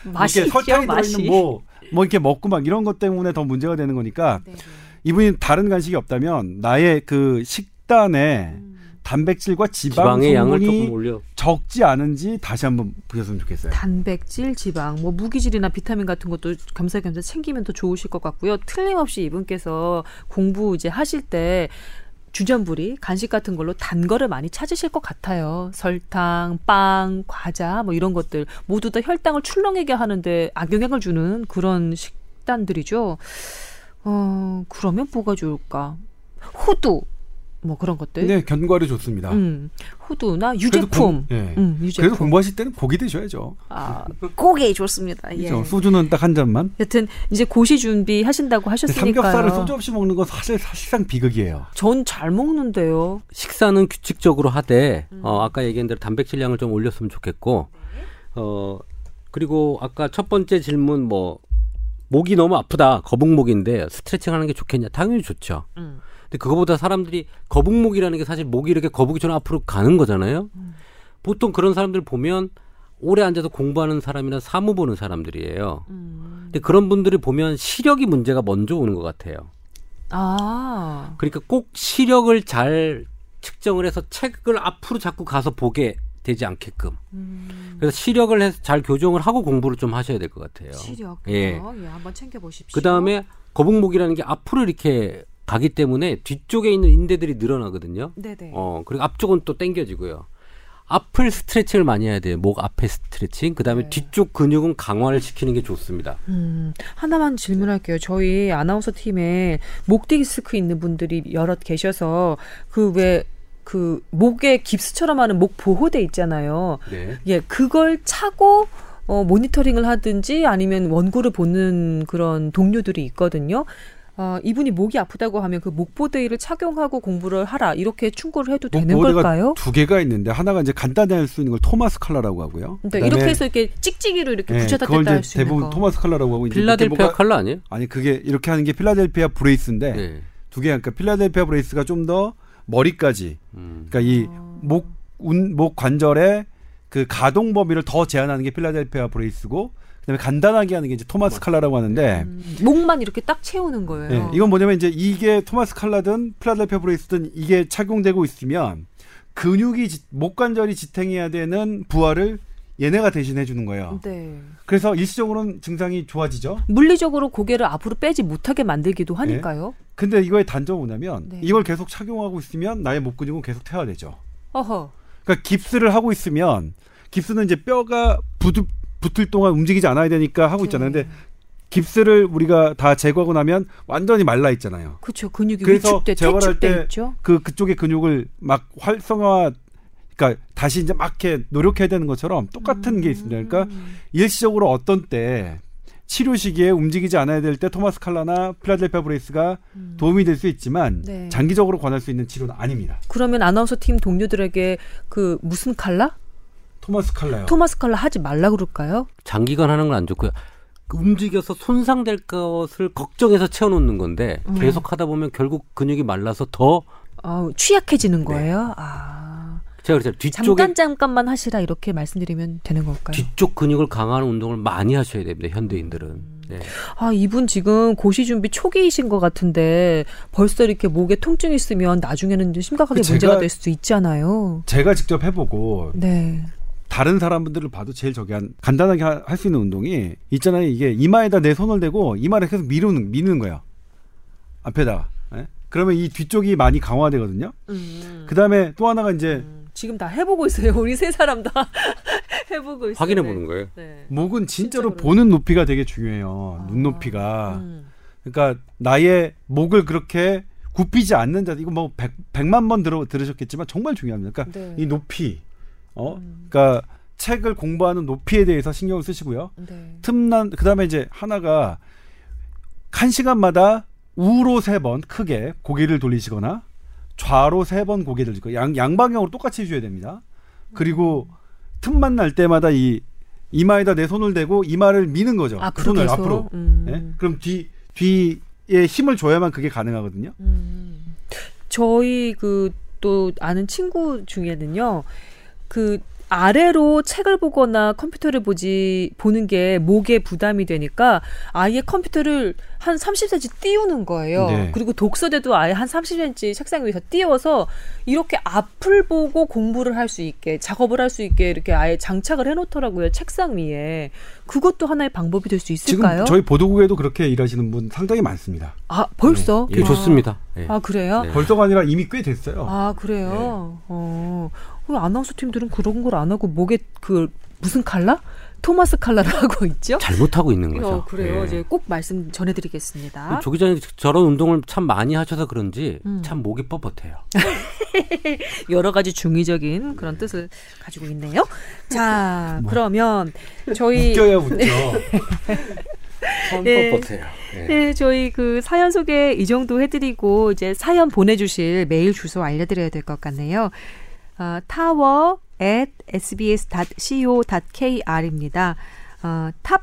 맛이 설탕이 들어있는 뭐, 뭐 이렇게 먹고 막 이런 것 때문에 더 문제가 되는 거니까 네네. 이분이 다른 간식이 없다면 나의 그 식단에 음. 단백질과 지방 성분이 적지 않은지 다시 한번 보셨으면 좋겠어요. 단백질, 지방, 뭐 무기질이나 비타민 같은 것도 겸사겸사 챙기면 더 좋으실 것 같고요. 틀림없이 이분께서 공부 이제 하실 때 주전부리 간식 같은 걸로 단 거를 많이 찾으실 것 같아요. 설탕, 빵, 과자 뭐 이런 것들 모두 다 혈당을 출렁이게 하는데 악영향을 주는 그런 식단들이죠. 어, 그러면 뭐가 좋을까? 호두. 뭐 그런 것들. 네, 견과류 좋습니다. 음, 호두나 유제품. 공, 네. 음, 유제품. 그래도 공부하실 때는 고기 드셔야죠. 아, 고기 좋습니다. 예. 소주는 딱 한 잔만. 여튼 이제 고시 준비 하신다고 하셨으니까 삼겹살을 소주 없이 먹는 건 사실 사실상 비극이에요. 전 잘 먹는데요. 식사는 규칙적으로 하되 음. 어, 아까 얘기한 대로 단백질량을 좀 올렸으면 좋겠고 어 그리고 아까 첫 번째 질문 뭐 목이 너무 아프다. 거북목인데 스트레칭 하는 게 좋겠냐? 당연히 좋죠. 음. 근데 그거보다 사람들이 거북목이라는 게 사실 목이 이렇게 거북이처럼 앞으로 가는 거잖아요. 음. 보통 그런 사람들 보면 오래 앉아서 공부하는 사람이나 사무 보는 사람들이에요. 음. 근데 그런 분들이 보면 시력이 문제가 먼저 오는 것 같아요. 아. 그러니까 꼭 시력을 잘 측정을 해서 책을 앞으로 자꾸 가서 보게 되지 않게끔. 음. 그래서 시력을 해서 잘 교정을 하고 공부를 좀 하셔야 될 것 같아요. 시력. 예. 예, 한번 챙겨 보십시오. 그 다음에 거북목이라는 게 앞으로 이렇게 가기 때문에 뒤쪽에 있는 인대들이 늘어나거든요. 네네. 어 그리고 앞쪽은 또 당겨지고요. 앞을 스트레칭을 많이 해야 돼요. 목 앞에 스트레칭. 그다음에 네. 뒤쪽 근육은 강화를 시키는 게 좋습니다. 음, 하나만 질문할게요. 저희 아나운서 팀에 목 디스크 있는 분들이 여럿 계셔서 그왜 그 목에 깁스처럼 하는 목 보호대 있잖아요. 네. 예, 그걸 차고 어, 모니터링을 하든지 아니면 원고를 보는 그런 동료들이 있거든요. 어, 이분이 목이 아프다고 하면 그 목 보호대를 착용하고 공부를 하라 이렇게 충고를 해도 되는 걸까요? 두 개가 있는데 하나가 이제 간단히 할 수 있는 걸 토마스 칼라라고 하고요. 네, 이렇게 해서 이렇게 찍찍이로 이렇게 네, 붙였다 뗐다 할 수 있는 대부분 거. 토마스 칼라라고 하고 Philadelphia collar 아니에요? 아니 그게 이렇게 하는 게 Philadelphia brace인데 네. 두 개, 그러니까 Philadelphia brace가 좀더 머리까지 음. 그러니까 이목목 목 관절의 그 가동 범위를 더 제한하는 게 Philadelphia brace고 그다음에 간단하게 하는 게 이제 토마스 칼라라고 하는데 음, 목만 이렇게 딱 채우는 거예요. 네, 이건 뭐냐면 이제 이게 토마스 칼라든 Philadelphia brace든 이게 착용되고 있으면 근육이 목 관절이 지탱해야 되는 부하를 얘네가 대신해 주는 거예요. 네. 그래서 일시적으로는 증상이 좋아지죠. 물리적으로 고개를 앞으로 빼지 못하게 만들기도 네. 하니까요. 네. 근데 이거의 단점은 뭐냐면 네. 이걸 계속 착용하고 있으면 나의 목 근육은 계속 퇴화되죠. 어허. 그러니까 깁스를 하고 있으면 깁스는 이제 뼈가 붙을, 붙을 동안 움직이지 않아야 되니까 하고 있잖아요. 근데 네. 깁스를 우리가 다 제거하고 나면 완전히 말라 있잖아요. 그렇죠. 근육이 그래서 위축돼, 제거를 할때 그 그쪽의 근육을 막 활성화 그러니까 다시 이제 막 이렇게 노력해야 되는 것처럼 똑같은 음. 게 있습니다. 그러니까 일시적으로 어떤 때 치료 시기에 움직이지 않아야 될 때 토마스 칼라나 Philadelphia brace가 음. 도움이 될 수 있지만 네. 장기적으로 권할 수 있는 치료는 아닙니다. 그러면 아나운서 팀 동료들에게 그 무슨 칼라? Thomas 칼라요. 토마스 칼라 하지 말라 그럴까요? 장기간 하는 건 안 좋고요. 그 움직여서 손상될 것을 걱정해서 채워놓는 건데 음. 계속 하다 보면 결국 근육이 말라서 더 아, 취약해지는 네. 거예요. 네. 아. 제가 그랬죠. 뒤쪽에 잠깐 잠깐만 하시라 이렇게 말씀드리면 되는 걸까요? 뒤쪽 근육을 강화하는 운동을 많이 하셔야 됩니다. 현대인들은. 네. 아 이분 지금 고시 준비 초기이신 것 같은데 벌써 이렇게 목에 통증 이 있으면 나중에는 심각하게 그 문제가 될 수도 있잖아요. 제가 직접 해보고 네. 다른 사람들을 봐도 제일 저기 한 간단하게 할 수 있는 운동이 있잖아요. 이게 이마에다 내 손을 대고 이마를 계속 미루는 미는 거예요. 앞에다가. 네? 그러면 이 뒤쪽이 많이 강화되거든요. 음. 그 다음에 또 하나가 이제 음. 지금 다 해보고 있어요. 우리 세 사람 다 해보고 확인해 보는 거예요. 네. 목은 진짜로 보는 높이가 되게 중요해요. 아. 눈 높이가. 음. 그러니까 나의 목을 그렇게 굽히지 않는 자 이거 뭐 백, 백만 번 들어 들으셨겠지만 정말 중요합니다. 그러니까 네. 이 높이 어 음. 그러니까 책을 공부하는 높이에 대해서 신경을 쓰시고요. 네. 틈난 그다음에 이제 하나가 한 시간마다 우로 세 번 크게 고개를 돌리시거나 좌로 세 번 고개를 들고 양 양방향으로 똑같이 해줘야 됩니다. 그리고 음. 틈만 날 때마다 이 이마에다 내 손을 대고 이마를 미는 거죠. 앞으로 그 손을 계속? 앞으로. 음. 네? 그럼 뒤 뒤에 힘을 줘야만 그게 가능하거든요. 음. 저희 그 또 아는 친구 중에는요. 그 아래로 책을 보거나 컴퓨터를 보지 보는 게 목에 부담이 되니까 아예 컴퓨터를 한 30cm 띄우는 거예요. 네. 그리고 독서대도 아예 한 30cm 책상 위에서 띄워서 이렇게 앞을 보고 공부를 할 수 있게 작업을 할 수 있게 이렇게 아예 장착을 해놓더라고요 책상 위에. 그것도 하나의 방법이 될 수 있을까요? 지금 저희 보도국에도 그렇게 일하시는 분 상당히 많습니다. 아 벌써? 네. 예, 좋습니다. 네. 아 그래요? 네. 벌써가 아니라 이미 꽤 됐어요. 아 그래요? 네. 어. 아나운서 팀들은 그런 걸 안 하고 목에 그 무슨 칼라? 토마스 칼라를 하고 있죠? 잘못하고 있는 거죠. 어, 그래요. 네. 이제 꼭 말씀 전해드리겠습니다. 조 기자님 저런 운동을 참 많이 하셔서 그런지 음. 참 목이 뻣뻣해요. 여러 가지 중의적인 그런 뜻을 가지고 있네요. 자, 뭐. 그러면 저희 웃겨야 웃겨. 네. 뻣뻣해요. 네. 네, 저희 그 사연 소개 이 정도 해드리고 이제 사연 보내주실 메일 주소 알려드려야 될 것 같네요. 어, 타워 at sbs.co.kr입니다. 어, 탑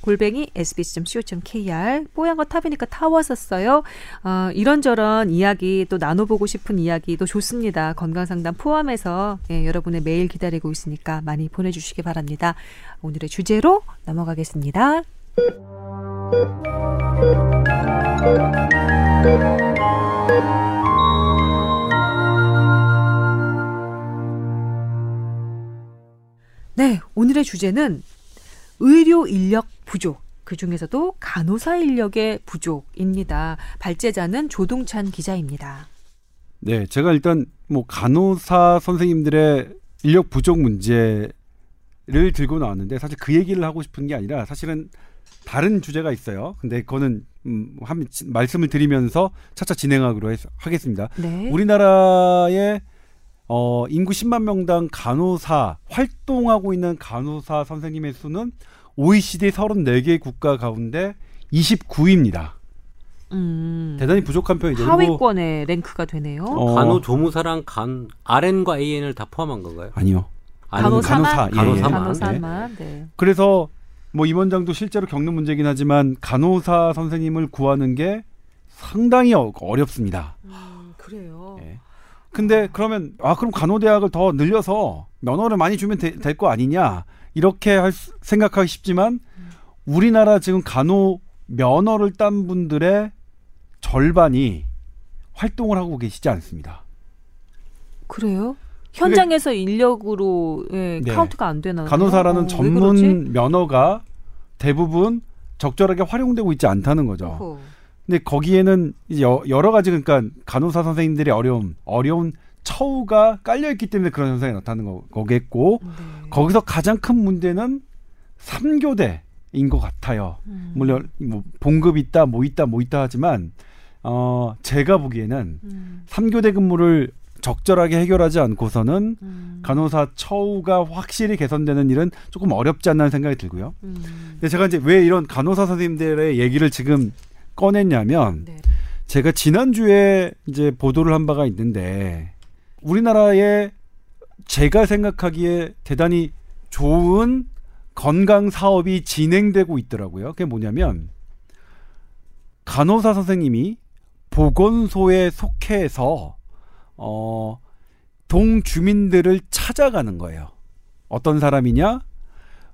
골뱅이 sbs.co.kr 뽀얀 거 탑이니까 타워 썼어요. 어, 이런저런 이야기 또 나눠보고 싶은 이야기도 좋습니다. 건강상담 포함해서 예, 여러분의 메일 기다리고 있으니까 많이 보내주시기 바랍니다. 오늘의 주제로 넘어가겠습니다. 네, 오늘의 주제는 의료 인력 부족. 그 중에서도 간호사 인력의 부족입니다. 발제자는 조동찬 기자입니다. 네, 제가 일단 뭐 간호사 선생님들의 인력 부족 문제를 들고 나왔는데 사실 그 얘기를 하고 싶은 게 아니라 사실은 다른 주제가 있어요. 근데 그거는 음, 한 말씀을 드리면서 차차 진행하기로 했, 하겠습니다. 네. 우리나라의 어, 인구 10만 명당 간호사 활동하고 있는 간호사 선생님의 수는 OECD 34개 국가 가운데 29위입니다. 음, 대단히 부족한 편이죠. 하위권의 랭크가 되네요. 어, 간호조무사랑 간 RN과 AN을 다 포함한 건가요? 아니요. 간호사만 간호사, 예. 간호사만. 간호사만. 네. 네. 그래서 뭐 임원장도 실제로 겪는 문제긴 하지만 간호사 선생님을 구하는 게 상당히 어, 렵습니다 음, 그래요. 예. 근데 그러면 아 그럼 간호대학을 더 늘려서 면허를 많이 주면 될 거 아니냐 이렇게 할 생각하기 쉽지만 우리나라 지금 간호 면허를 딴 분들의 절반이 활동을 하고 계시지 않습니다. 그래요? 현장에서 인력으로 예, 네. 카운트가 안 되나요? 간호사라는 어, 전문 면허가 대부분 적절하게 활용되고 있지 않다는 거죠. 어허. 근데 거기에는 이제 여러 가지 그러니까 간호사 선생님들의 어려움, 어려운 처우가 깔려 있기 때문에 그런 현상이 나타나는 거, 거겠고 네. 거기서 가장 큰 문제는 삼교대인것 같아요. 음. 물론 뭐 봉급 있다, 뭐 있다, 뭐 있다 하지만 어 제가 보기에는 음. 3교대 근무를 적절하게 해결하지 않고서는 음. 간호사 처우가 확실히 개선되는 일은 조금 어렵지 않나 생각이 들고요. 음. 근데 제가 이제 왜 이런 간호사 선생님들의 얘기를 지금 꺼냈냐면 네. 제가 지난주에 이제 보도를 한 바가 있는데 우리나라에 제가 생각하기에 대단히 좋은 건강 사업이 진행되고 있더라고요. 그게 뭐냐면 간호사 선생님이 보건소에 속해서 어, 동 주민들을 찾아가는 거예요. 어떤 사람이냐?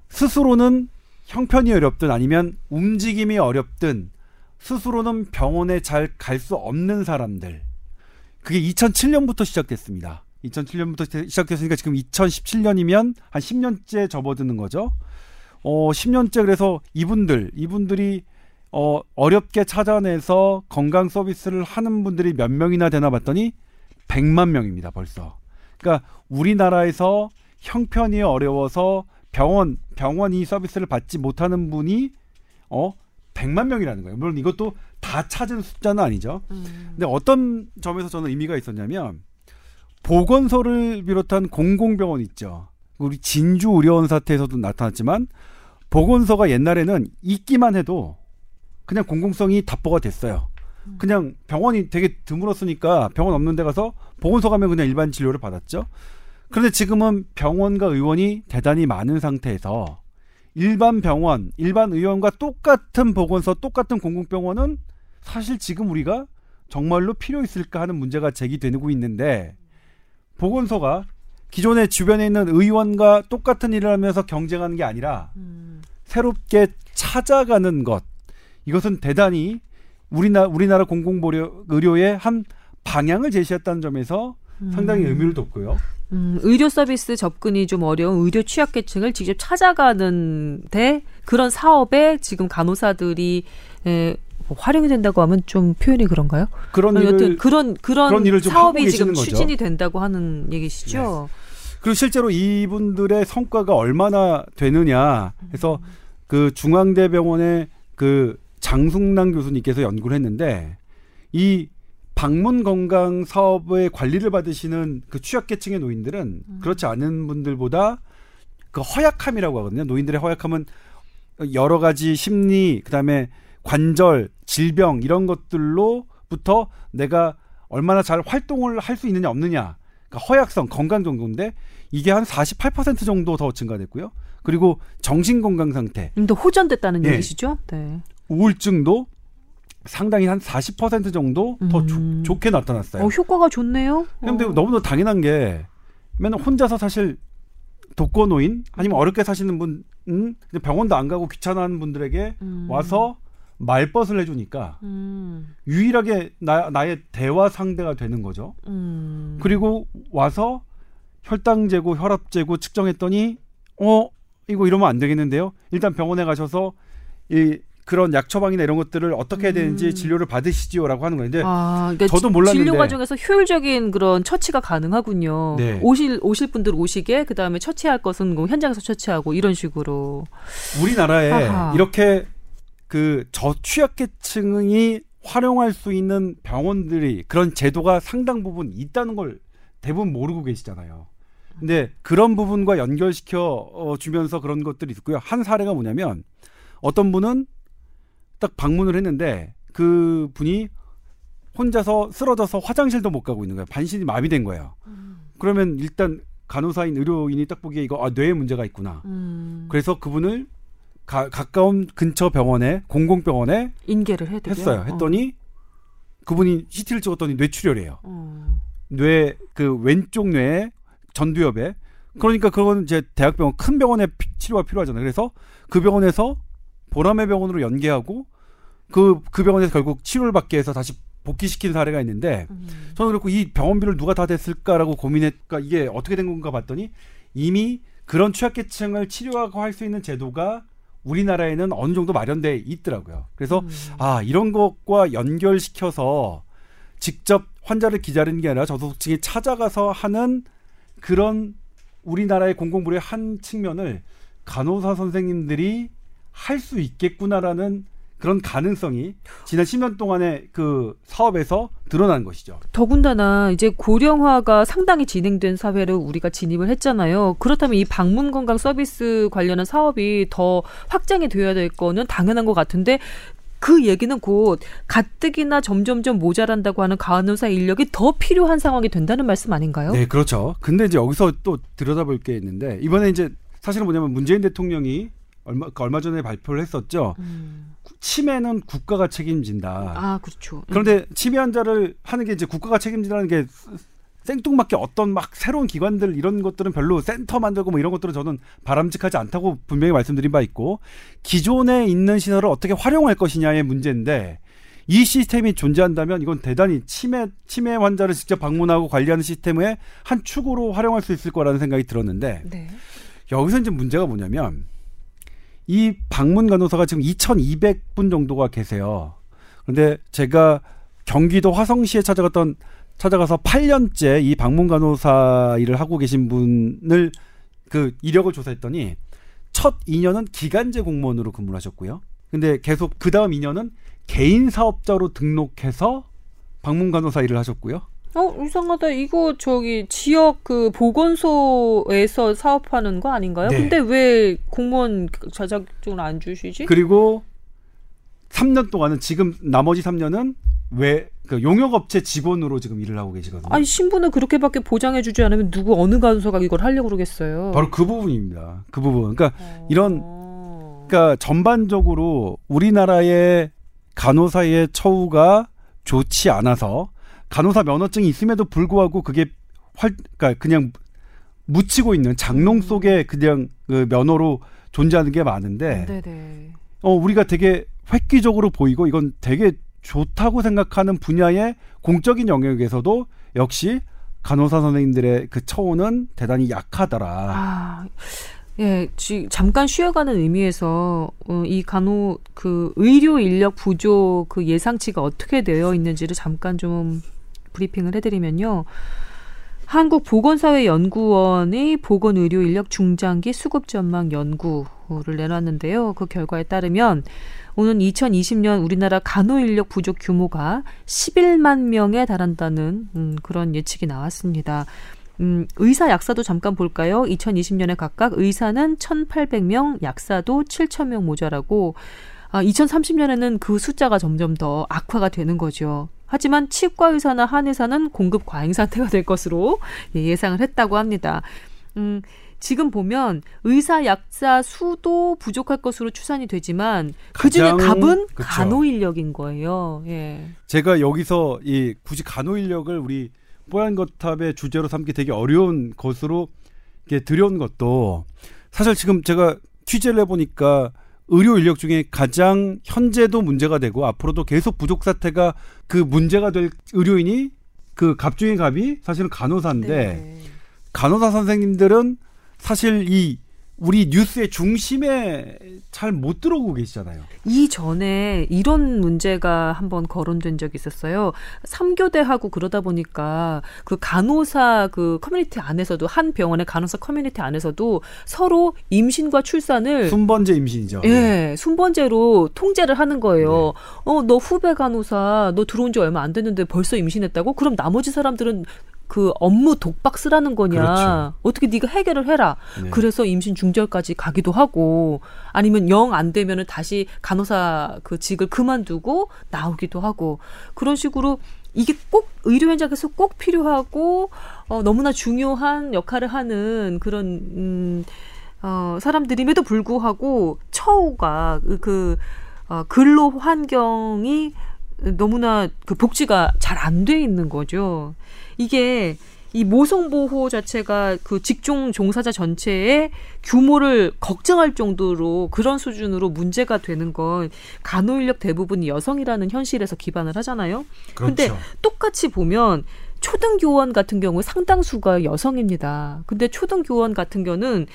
스스로는 형편이 어렵든 아니면 움직임이 어렵든 스스로는 병원에 잘 갈 수 없는 사람들. 그게 2007년부터 시작됐습니다. 2007년부터 시작됐으니까 지금 2017년이면 한 10년째 접어드는 거죠. 어, 10년째 그래서 이분들, 이분들이 어, 어렵게 찾아내서 건강 서비스를 하는 분들이 몇 명이나 되나 봤더니 100만 명입니다, 벌써. 그러니까 우리나라에서 형편이 어려워서 병원 병원이 서비스를 받지 못하는 분이 어 100만 명이라는 거예요. 물론 이것도 다 찾은 숫자는 아니죠. 음. 근데 어떤 점에서 저는 의미가 있었냐면 보건소를 비롯한 공공병원 있죠. 우리 진주 의료원 사태에서도 나타났지만 보건소가 옛날에는 있기만 해도 그냥 공공성이 답보가 됐어요. 음. 그냥 병원이 되게 드물었으니까 병원 없는 데 가서 보건소 가면 그냥 일반 진료를 받았죠. 그런데 지금은 병원과 의원이 대단히 많은 상태에서 일반 병원, 일반 의원과 똑같은 보건소, 똑같은 공공병원은 사실 지금 우리가 정말로 필요 있을까 하는 문제가 제기되고 있는데 보건소가 기존에 주변에 있는 의원과 똑같은 일을 하면서 경쟁하는 게 아니라 음. 새롭게 찾아가는 것 이것은 대단히 우리나라 우리나라 공공보료 의료의 한 방향을 제시했다는 점에서 음. 상당히 의미를 뒀고요. 음, 의료 서비스 접근이 좀 어려운 의료 취약계층을 직접 찾아가는데 그런 사업에 지금 간호사들이 에, 뭐 활용이 된다고 하면 좀 표현이 그런가요? 그런 일을 그런 그런, 그런 일을 사업이 지금 추진이 된다고 하는 얘기시죠. 네. 그리고 실제로 이분들의 성과가 얼마나 되느냐 해서 그 중앙대병원의 그 장승남 교수님께서 연구를 했는데 이 방문 건강 사업의 관리를 받으시는 그 취약계층의 노인들은 음. 그렇지 않은 분들보다 그 허약함이라고 하거든요. 노인들의 허약함은 여러 가지 심리 그다음에 관절, 질병 이런 것들로부터 내가 얼마나 잘 활동을 할 수 있느냐 없느냐. 그러니까 허약성, 건강 정도인데 이게 한 48% 정도 더 증가됐고요. 그리고 정신 건강 상태. 더 호전됐다는 네. 얘기시죠? 네. 우울증도 상당히 한 40% 정도 더 음. 조, 좋게 나타났어요. 어, 효과가 좋네요. 근데 어. 너무나 당연한 게 맨날 혼자서 사실 독거노인 아니면 어렵게 사시는 분 음, 병원도 안 가고 귀찮아하는 분들에게 음. 와서 말벗을 해주니까 음. 유일하게 나, 나의 대화 상대가 되는 거죠. 음. 그리고 와서 혈당 재고, 혈압 재고 측정했더니 어 이거 이러면 안 되겠는데요. 일단 병원에 가셔서 이 그런 약 처방이나 이런 것들을 어떻게 해야 되는지 음. 진료를 받으시지요라고 하는 건데 아, 그러니까 저도 몰랐는데 진료 과정에서 효율적인 그런 처치가 가능하군요. 네. 오실 오실 분들 오시게 그다음에 처치할 것은 뭐 현장에서 처치하고 이런 식으로 우리나라에 아하. 이렇게 그 저취약계층이 활용할 수 있는 병원들이 그런 제도가 상당 부분 있다는 걸 대부분 모르고 계시잖아요. 근데 그런 부분과 연결시켜 어, 주면서 그런 것들이 있고요. 한 사례가 뭐냐면 어떤 분은 딱 방문을 했는데 그 분이 혼자서 쓰러져서 화장실도 못 가고 있는 거예요. 반신이 마비된 거예요. 음. 그러면 일단 간호사인 의료인이 딱 보기에 이거 아, 뇌에 문제가 있구나. 음. 그래서 그분을 가, 가까운 근처 병원에 공공병원에 인계를 해 했어요. 했더니 어. 그분이 CT를 찍었더니 뇌출혈이에요. 어. 뇌그 왼쪽 뇌에 전두엽에 그러니까 그건 이제 대학병원 큰 병원에 치료가 필요하잖아요. 그래서 그 병원에서 보람의 병원으로 연계하고 그, 그 병원에서 결국 치료를 받게 해서 다시 복귀시킨 사례가 있는데 음. 저는 그렇고 이 병원비를 누가 다 댔을까라고 고민했까 이게 어떻게 된 건가 봤더니 이미 그런 취약계층을 치료하고 할 수 있는 제도가 우리나라에는 어느 정도 마련돼 있더라고요. 그래서 음. 아 이런 것과 연결시켜서 직접 환자를 기다리는 게 아니라 저소득층이 찾아가서 하는 그런 우리나라의 공공부의 한 측면을 간호사 선생님들이 할 수 있겠구나라는 그런 가능성이 지난 10년 동안의 그 사업에서 드러난 것이죠. 더군다나 이제 고령화가 상당히 진행된 사회를 우리가 진입을 했잖아요. 그렇다면 이 방문 건강 서비스 관련한 사업이 더 확장이 되어야 될 거는 당연한 것 같은데 그 얘기는 곧 가뜩이나 점점점 모자란다고 하는 간호사 인력이 더 필요한 상황이 된다는 말씀 아닌가요? 네, 그렇죠. 근데 이제 여기서 또 들여다볼 게 있는데 이번에 이제 사실은 뭐냐면 문재인 대통령이 얼마 그 얼마 전에 발표를 했었죠. 음. 치매는 국가가 책임진다. 아 그렇죠. 그런데 치매 환자를 하는 게 이제 국가가 책임진다는 게 생뚱맞게 어떤 막 새로운 기관들 이런 것들은 별로 센터 만들고 뭐 이런 것들은 저는 바람직하지 않다고 분명히 말씀드린 바 있고 기존에 있는 시설을 어떻게 활용할 것이냐의 문제인데 이 시스템이 존재한다면 이건 대단히 치매 치매 환자를 직접 방문하고 관리하는 시스템의 한 축으로 활용할 수 있을 거라는 생각이 들었는데 네. 여기서 이제 문제가 뭐냐면 이 방문 간호사가 지금 2,200분 정도가 계세요. 그런데 제가 경기도 화성시에 찾아갔던 찾아가서 8년째 이 방문 간호사 일을 하고 계신 분을 그 이력을 조사했더니 첫 2년은 기간제 공무원으로 근무를 하셨고요. 근데 계속 그 다음 2년은 개인 사업자로 등록해서 방문 간호사 일을 하셨고요. 어 이상하다. 이거 저기 지역 그 보건소에서 사업하는 거 아닌가요? 네. 근데 왜 공무원 자격증을 안 주시지? 그리고 3년 동안은 지금 나머지 3년은 왜 그 용역업체 직원으로 지금 일을 하고 계시거든요. 아니 신분을 그렇게밖에 보장해주지 않으면 누구 어느 간호사가 이걸 하려고 그러겠어요. 바로 그 부분입니다. 그 부분. 그러니까 어... 이런 그러니까 전반적으로 우리나라의 간호사의 처우가 좋지 않아서 간호사 면허증이 있음에도 불구하고 그게 활 그러니까 그냥 묻히고 있는 장롱 속에 그냥 그 면허로 존재하는 게 많은데 네네. 어 우리가 되게 획기적으로 보이고 이건 되게 좋다고 생각하는 분야의 공적인 영역에서도 역시 간호사 선생님들의 그 처우는 대단히 약하더라. 아, 예, 지, 잠깐 쉬어가는 의미에서 어, 이 간호 그 의료 인력 부족 그 예상치가 어떻게 되어 있는지를 잠깐 좀 브리핑을 해드리면요. 한국보건사회연구원의 보건의료 인력 중장기 수급 전망 연구를 내놨는데요. 그 결과에 따르면 오는 2020년 우리나라 간호 인력 부족 규모가 11만 명에 달한다는 음, 그런 예측이 나왔습니다. 음, 의사 약사도 잠깐 볼까요? 2020년에 각각 의사는 1,800명, 약사도 7,000명 모자라고 아, 2030년에는 그 숫자가 점점 더 악화가 되는 거죠. 하지만 치과 의사나 한의사는 공급 과잉 상태가 될 것으로 예, 예상을 했다고 합니다. 음, 지금 보면 의사 약사 수도 부족할 것으로 추산이 되지만 그 중에 답은 그쵸. 간호 인력인 거예요. 예. 제가 여기서 이 굳이 간호 인력을 우리 뽀얀 거탑의 주제로 삼기 되게 어려운 것으로 이렇게 들여온 것도 사실 지금 제가 취재를 해보니까 의료 인력 중에 가장 현재도 문제가 되고 앞으로도 계속 부족 사태가 그 문제가 될 의료인이 그 갑중의 갑이 사실은 간호사인데 네. 간호사 선생님들은 사실 이 우리 뉴스의 중심에 잘 못 들어오고 계시잖아요. 이전에 이런 문제가 한번 거론된 적이 있었어요. 3교대하고 그러다 보니까 그 간호사 그 커뮤니티 안에서도 한 병원의 간호사 커뮤니티 안에서도 서로 임신과 출산을 순번제 임신이죠. 예, 네. 순번제로 통제를 하는 거예요. 네. 어, 너 후배 간호사 너 들어온 지 얼마 안 됐는데 벌써 임신했다고? 그럼 나머지 사람들은 그 업무 독박 쓰라는 거냐? 그렇죠. 어떻게 네가 해결을 해라. 네. 그래서 임신 중절까지 가기도 하고 아니면 영 안 되면은 다시 간호사 그 직을 그만두고 나오기도 하고 그런 식으로 이게 꼭 의료 현장에서 꼭 필요하고 어 너무나 중요한 역할을 하는 그런 음 어, 사람들임에도 불구하고 처우가 그, 그 어, 근로 환경이 너무나 그 복지가 잘 안 돼 있는 거죠. 이게 이 모성 보호 자체가 그 직종 종사자 전체의 규모를 걱정할 정도로 그런 수준으로 문제가 되는 건 간호 인력 대부분이 여성이라는 현실에서 기반을 하잖아요. 그런데 그렇죠. 똑같이 보면 초등 교원 같은 경우 상당수가 여성입니다. 근데 초등 교원 같은 경우는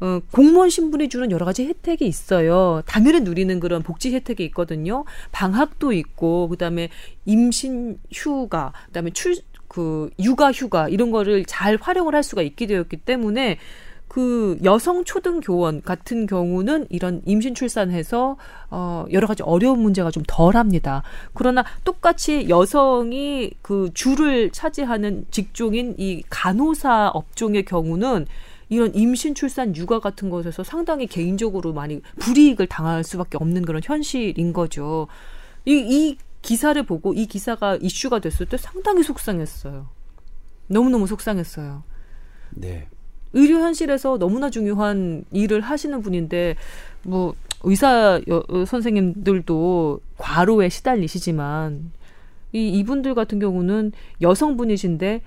어, 공무원 신분이 주는 여러 가지 혜택이 있어요. 당연히 누리는 그런 복지 혜택이 있거든요. 방학도 있고, 그 다음에 임신 휴가, 그 다음에 출, 그 육아 휴가 이런 거를 잘 활용을 할 수가 있게 되었기 때문에 그 여성 초등 교원 같은 경우는 이런 임신 출산해서 어 여러 가지 어려운 문제가 좀 덜합니다. 그러나 똑같이 여성이 그 주를 차지하는 직종인 이 간호사 업종의 경우는 이런 임신 출산 육아 같은 것에서 상당히 개인적으로 많이 불이익을 당할 수밖에 없는 그런 현실인 거죠. 이, 이 기사를 보고 이 기사가 이슈가 됐을 때 상당히 속상했어요. 너무너무 속상했어요. 네. 의료 현실에서 너무나 중요한 일을 하시는 분인데 뭐 의사 여, 선생님들도 과로에 시달리시지만 이 이분들 같은 경우는 여성분이신데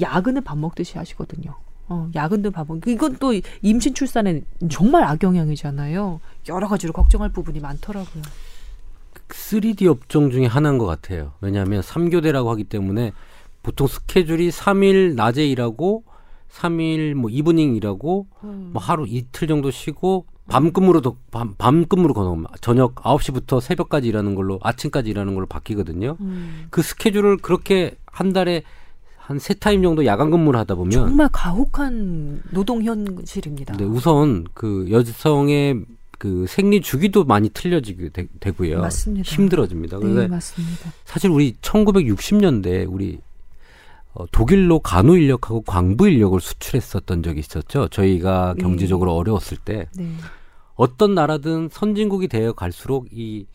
야근을 밥 먹듯이 하시거든요. 어, 야근도 밥 먹. 이건 또 임신 출산에 정말 악영향이잖아요. 여러 가지로 걱정할 부분이 많더라고요. 3D 업종 중에 하나인 것 같아요. 왜냐하면 3교대라고 하기 때문에 보통 스케줄이 3일 낮에 일하고 3일 뭐 evening 일하고 음. 뭐 하루 이틀 정도 쉬고 밤근무로 더, 밤, 밤근무로 건너면 저녁 9시부터 새벽까지 일하는 걸로 아침까지 일하는 걸로 바뀌거든요. 음. 그 스케줄을 그렇게 한 달에 한 세 타임 정도 야간 근무를 하다 보면 정말 가혹한 노동 현실입니다. 네, 우선 그 여성의 그 생리 주기도 많이 틀려지게 되, 고요 맞습니다. 힘들어집니다. 그런데 네, 맞습니다. 사실 우리 1960년대 우리 어, 독일로 간호 인력하고 광부 인력을 수출했었던 적이 있었죠. 저희가 네. 경제적으로 네. 어려웠을 때 네. 어떤 나라든 선진국이 되어 갈수록 이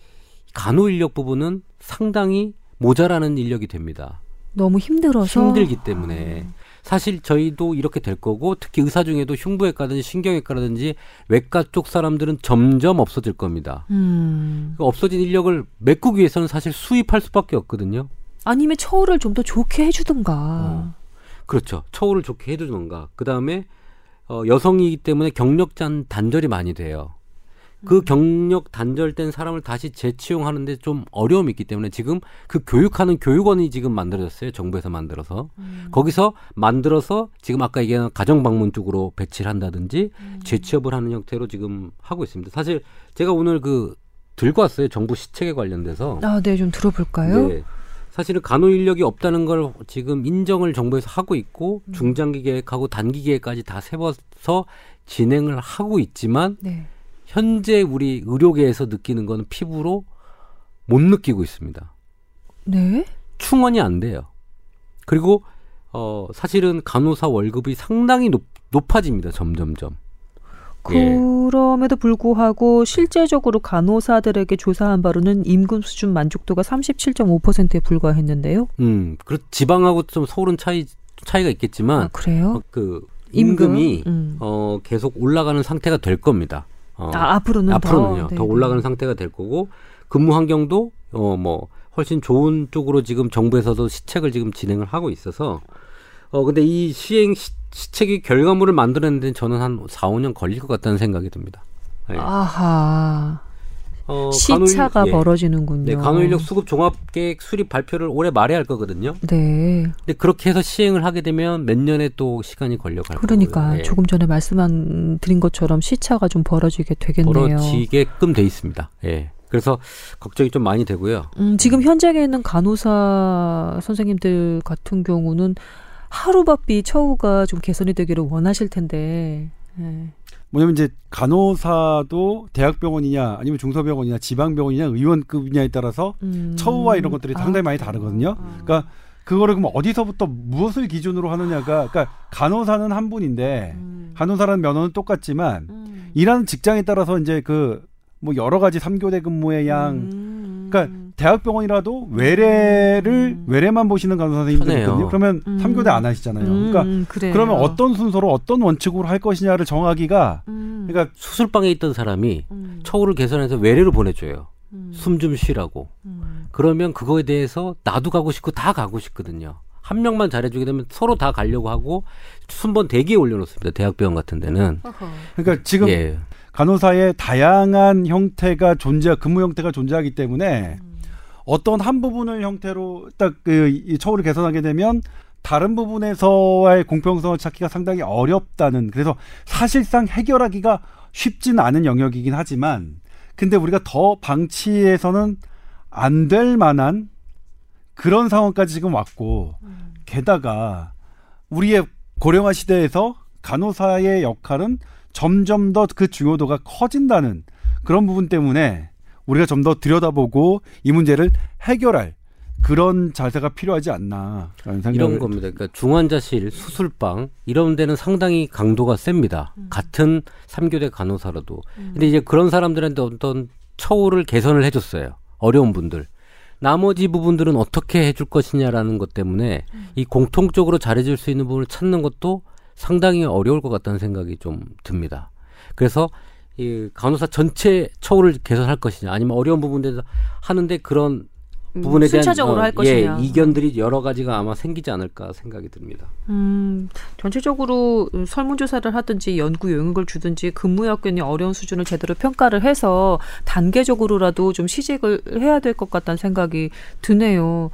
간호 인력 부분은 상당히 모자라는 인력이 됩니다. 너무 힘들어서 힘들기 때문에 아. 사실 저희도 이렇게 될 거고 특히 의사 중에도 흉부외과든지 신경외과라든지 외과 쪽 사람들은 점점 없어질 겁니다. 음. 그 없어진 인력을 메꾸기 위해서는 사실 수입할 수밖에 없거든요. 아니면 처우를 좀 더 좋게 해주든가. 어. 그렇죠. 처우를 좋게 해주든가. 그 다음에 어, 여성이기 때문에 경력 단 단절이 많이 돼요. 그 음. 경력 단절된 사람을 다시 재치용하는데 좀 어려움이 있기 때문에 지금 그 교육하는 교육원이 지금 만들어졌어요. 정부에서 만들어서. 음. 거기서 만들어서 지금 아까 얘기한 가정 방문 쪽으로 배치를 한다든지 음. 재취업을 하는 형태로 지금 하고 있습니다. 사실 제가 오늘 그 들고 왔어요. 정부 시책에 관련돼서. 아, 네, 좀 들어볼까요? 네. 사실은 간호 인력이 없다는 걸 지금 인정을 정부에서 하고 있고 음. 중장기 계획하고 단기 계획까지 다 세워서 진행을 하고 있지만 네. 현재 우리 의료계에서 느끼는 거는 피부로 못 느끼고 있습니다. 네? 충원이 안 돼요. 그리고 어 사실은 간호사 월급이 상당히 높, 높아집니다. 점점점. 예. 그럼에도 불구하고 실제적으로 간호사들에게 조사한 바로는 임금 수준 만족도가 37.5%에 불과했는데요. 음, 그 지방하고 좀 서울은 차이 차이가 있겠지만 아, 그래요? 어, 그 임금이 임금? 음. 어 계속 올라가는 상태가 될 겁니다. 어, 아, 앞으로는 앞으로는요. 더, 더 올라가는 상태가 될 거고 근무 환경도 어 뭐 훨씬 좋은 쪽으로 지금 정부에서도 시책을 지금 진행을 하고 있어서 어 근데 이 시행 시, 시책이 결과물을 만들었는데 저는 한 4, 5년 걸릴 것 같다는 생각이 듭니다. 네. 아하. 어, 시차가 간호, 예. 벌어지는군요. 네, 간호인력 수급 종합 계획 수립 발표를 올해 말에 할 거거든요. 네. 근데 그렇게 해서 시행을 하게 되면 몇 년에 또 시간이 걸려갈 거예요. 그러니까 네. 조금 전에 말씀 드린 것처럼 시차가 좀 벌어지게 되겠네요. 벌어지게끔 돼 있습니다. 예. 그래서 걱정이 좀 많이 되고요. 음, 지금 현장에 있는 간호사 선생님들 같은 경우는 하루 바삐 처우가 좀 개선이 되기를 원하실 텐데. 네. 뭐냐면 이제 간호사도 대학병원이냐 아니면 중소병원이냐 지방병원이냐 의원급이냐에 따라서 음. 처우와 이런 것들이 상당히 아, 많이 다르거든요. 아. 그러니까 그거를 그럼 어디서부터 무엇을 기준으로 하느냐가 그러니까 간호사는 한 분인데 음. 간호사라는 면허는 똑같지만 음. 일하는 직장에 따라서 이제 그 뭐 여러 가지 삼교대 근무의 양 음. 그러니까 대학병원이라도 외래를 음. 외래만 보시는 간호사 선생님들이 있거든요. 그러면 음. 3교대 안 하시잖아요. 음, 그러니까 그래요. 그러면 어떤 순서로 어떤 원칙으로 할 것이냐를 정하기가 음. 그러니까 수술방에 있던 사람이 음. 처우를 개선해서 외래로 보내줘요. 음. 숨좀 쉬라고. 그러면 그거에 대해서 나도 가고 싶고 다 가고 싶거든요. 한 명만 잘해주게 되면 서로 다 가려고 하고 순번 대기에 올려놓습니다. 대학병원 같은 데는. 그러니까 지금 예. 간호사의 다양한 형태가 존재, 근무 형태가 존재하기 때문에 음. 어떤 한 부분을 형태로 딱그 처우를 개선하게 되면 다른 부분에서의 공평성을 찾기가 상당히 어렵다는 그래서 사실상 해결하기가 쉽진 않은 영역이긴 하지만 근데 우리가 더 방치해서는 안 될 만한 그런 상황까지 지금 왔고 음. 게다가 우리의 고령화 시대에서 간호사의 역할은 점점 더 그 중요도가 커진다는 그런 부분 때문에 우리가 좀 더 들여다보고 이 문제를 해결할 그런 자세가 필요하지 않나 이런 겁니다. 그러니까 중환자실, 수술방 이런 데는 상당히 강도가 셉니다. 음. 같은 삼교대 간호사라도. 음. 근데 이제 그런 사람들한테 어떤 처우를 개선을 해줬어요. 어려운 분들. 나머지 부분들은 어떻게 해줄 것이냐라는 것 때문에 음. 이 공통적으로 잘해줄 수 있는 부분을 찾는 것도 상당히 어려울 것 같다는 생각이 좀 듭니다. 그래서 이 간호사 전체 처우를 개선할 것이냐 아니면 어려운 부분에서 하는데 그런 음, 부분에 대한 순차적으로 어, 할 것이냐. 예, 이견들이 여러 가지가 아마 생기지 않을까 생각이 듭니다. 음, 전체적으로 설문조사를 하든지 연구 용역을 주든지 근무 여건이 어려운 수준을 제대로 평가를 해서 단계적으로라도 좀 시직을 해야 될 것 같다는 생각이 드네요.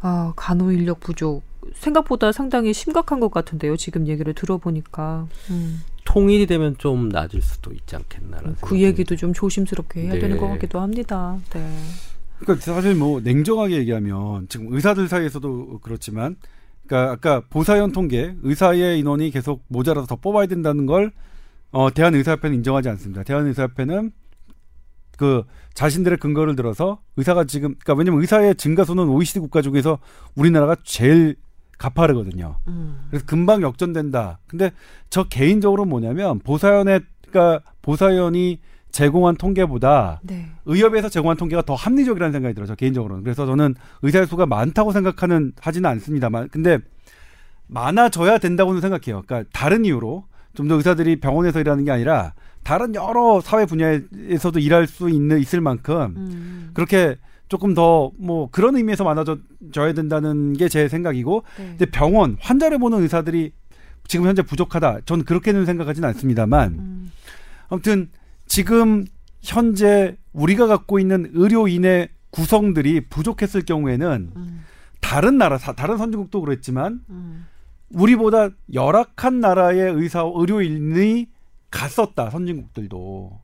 아, 간호 인력 부족. 생각보다 상당히 심각한 것 같은데요. 지금 얘기를 들어보니까. 음. 통일이 되면 좀 낮을 수도 있지 않겠나라는 그 얘기도 좀 조심스럽게 해야 네. 되는 것 같기도 합니다. 네. 그러니까 사실 뭐 냉정하게 얘기하면 지금 의사들 사이에서도 그렇지만 그러니까 아까 보사연 통계 의사의 인원이 계속 모자라서 더 뽑아야 된다는 걸 어, 대한의사협회는 인정하지 않습니다. 대한의사협회는 그 자신들의 근거를 들어서 의사가 지금 그러니까 왜냐면 의사의 증가 수는 OECD 국가 중에서 우리나라가 제일 가파르거든요. 음. 그래서 금방 역전된다. 근데 저 개인적으로 뭐냐면 보사연의 그러니까 보사연이 제공한 통계보다 네. 의협에서 제공한 통계가 더 합리적이라는 생각이 들어요. 저 개인적으로는. 그래서 저는 의사의 수가 많다고 생각하는 하지는 않습니다만 근데 많아져야 된다고는 생각해요. 그러니까 다른 이유로 좀 더 의사들이 병원에서 일하는 게 아니라 다른 여러 사회 분야에서도 일할 수 있는 있을 만큼 음. 그렇게 조금 더 뭐 그런 의미에서 많아져야 된다는 게 제 생각이고 네. 근데 병원 환자를 보는 의사들이 지금 현재 부족하다. 저는 그렇게는 생각하지는 않습니다만 음. 아무튼 지금 현재 우리가 갖고 있는 의료인의 구성들이 부족했을 경우에는 음. 다른 나라 다른 선진국도 그랬지만 음. 우리보다 열악한 나라의 의사 의료인이 갔었다 선진국들도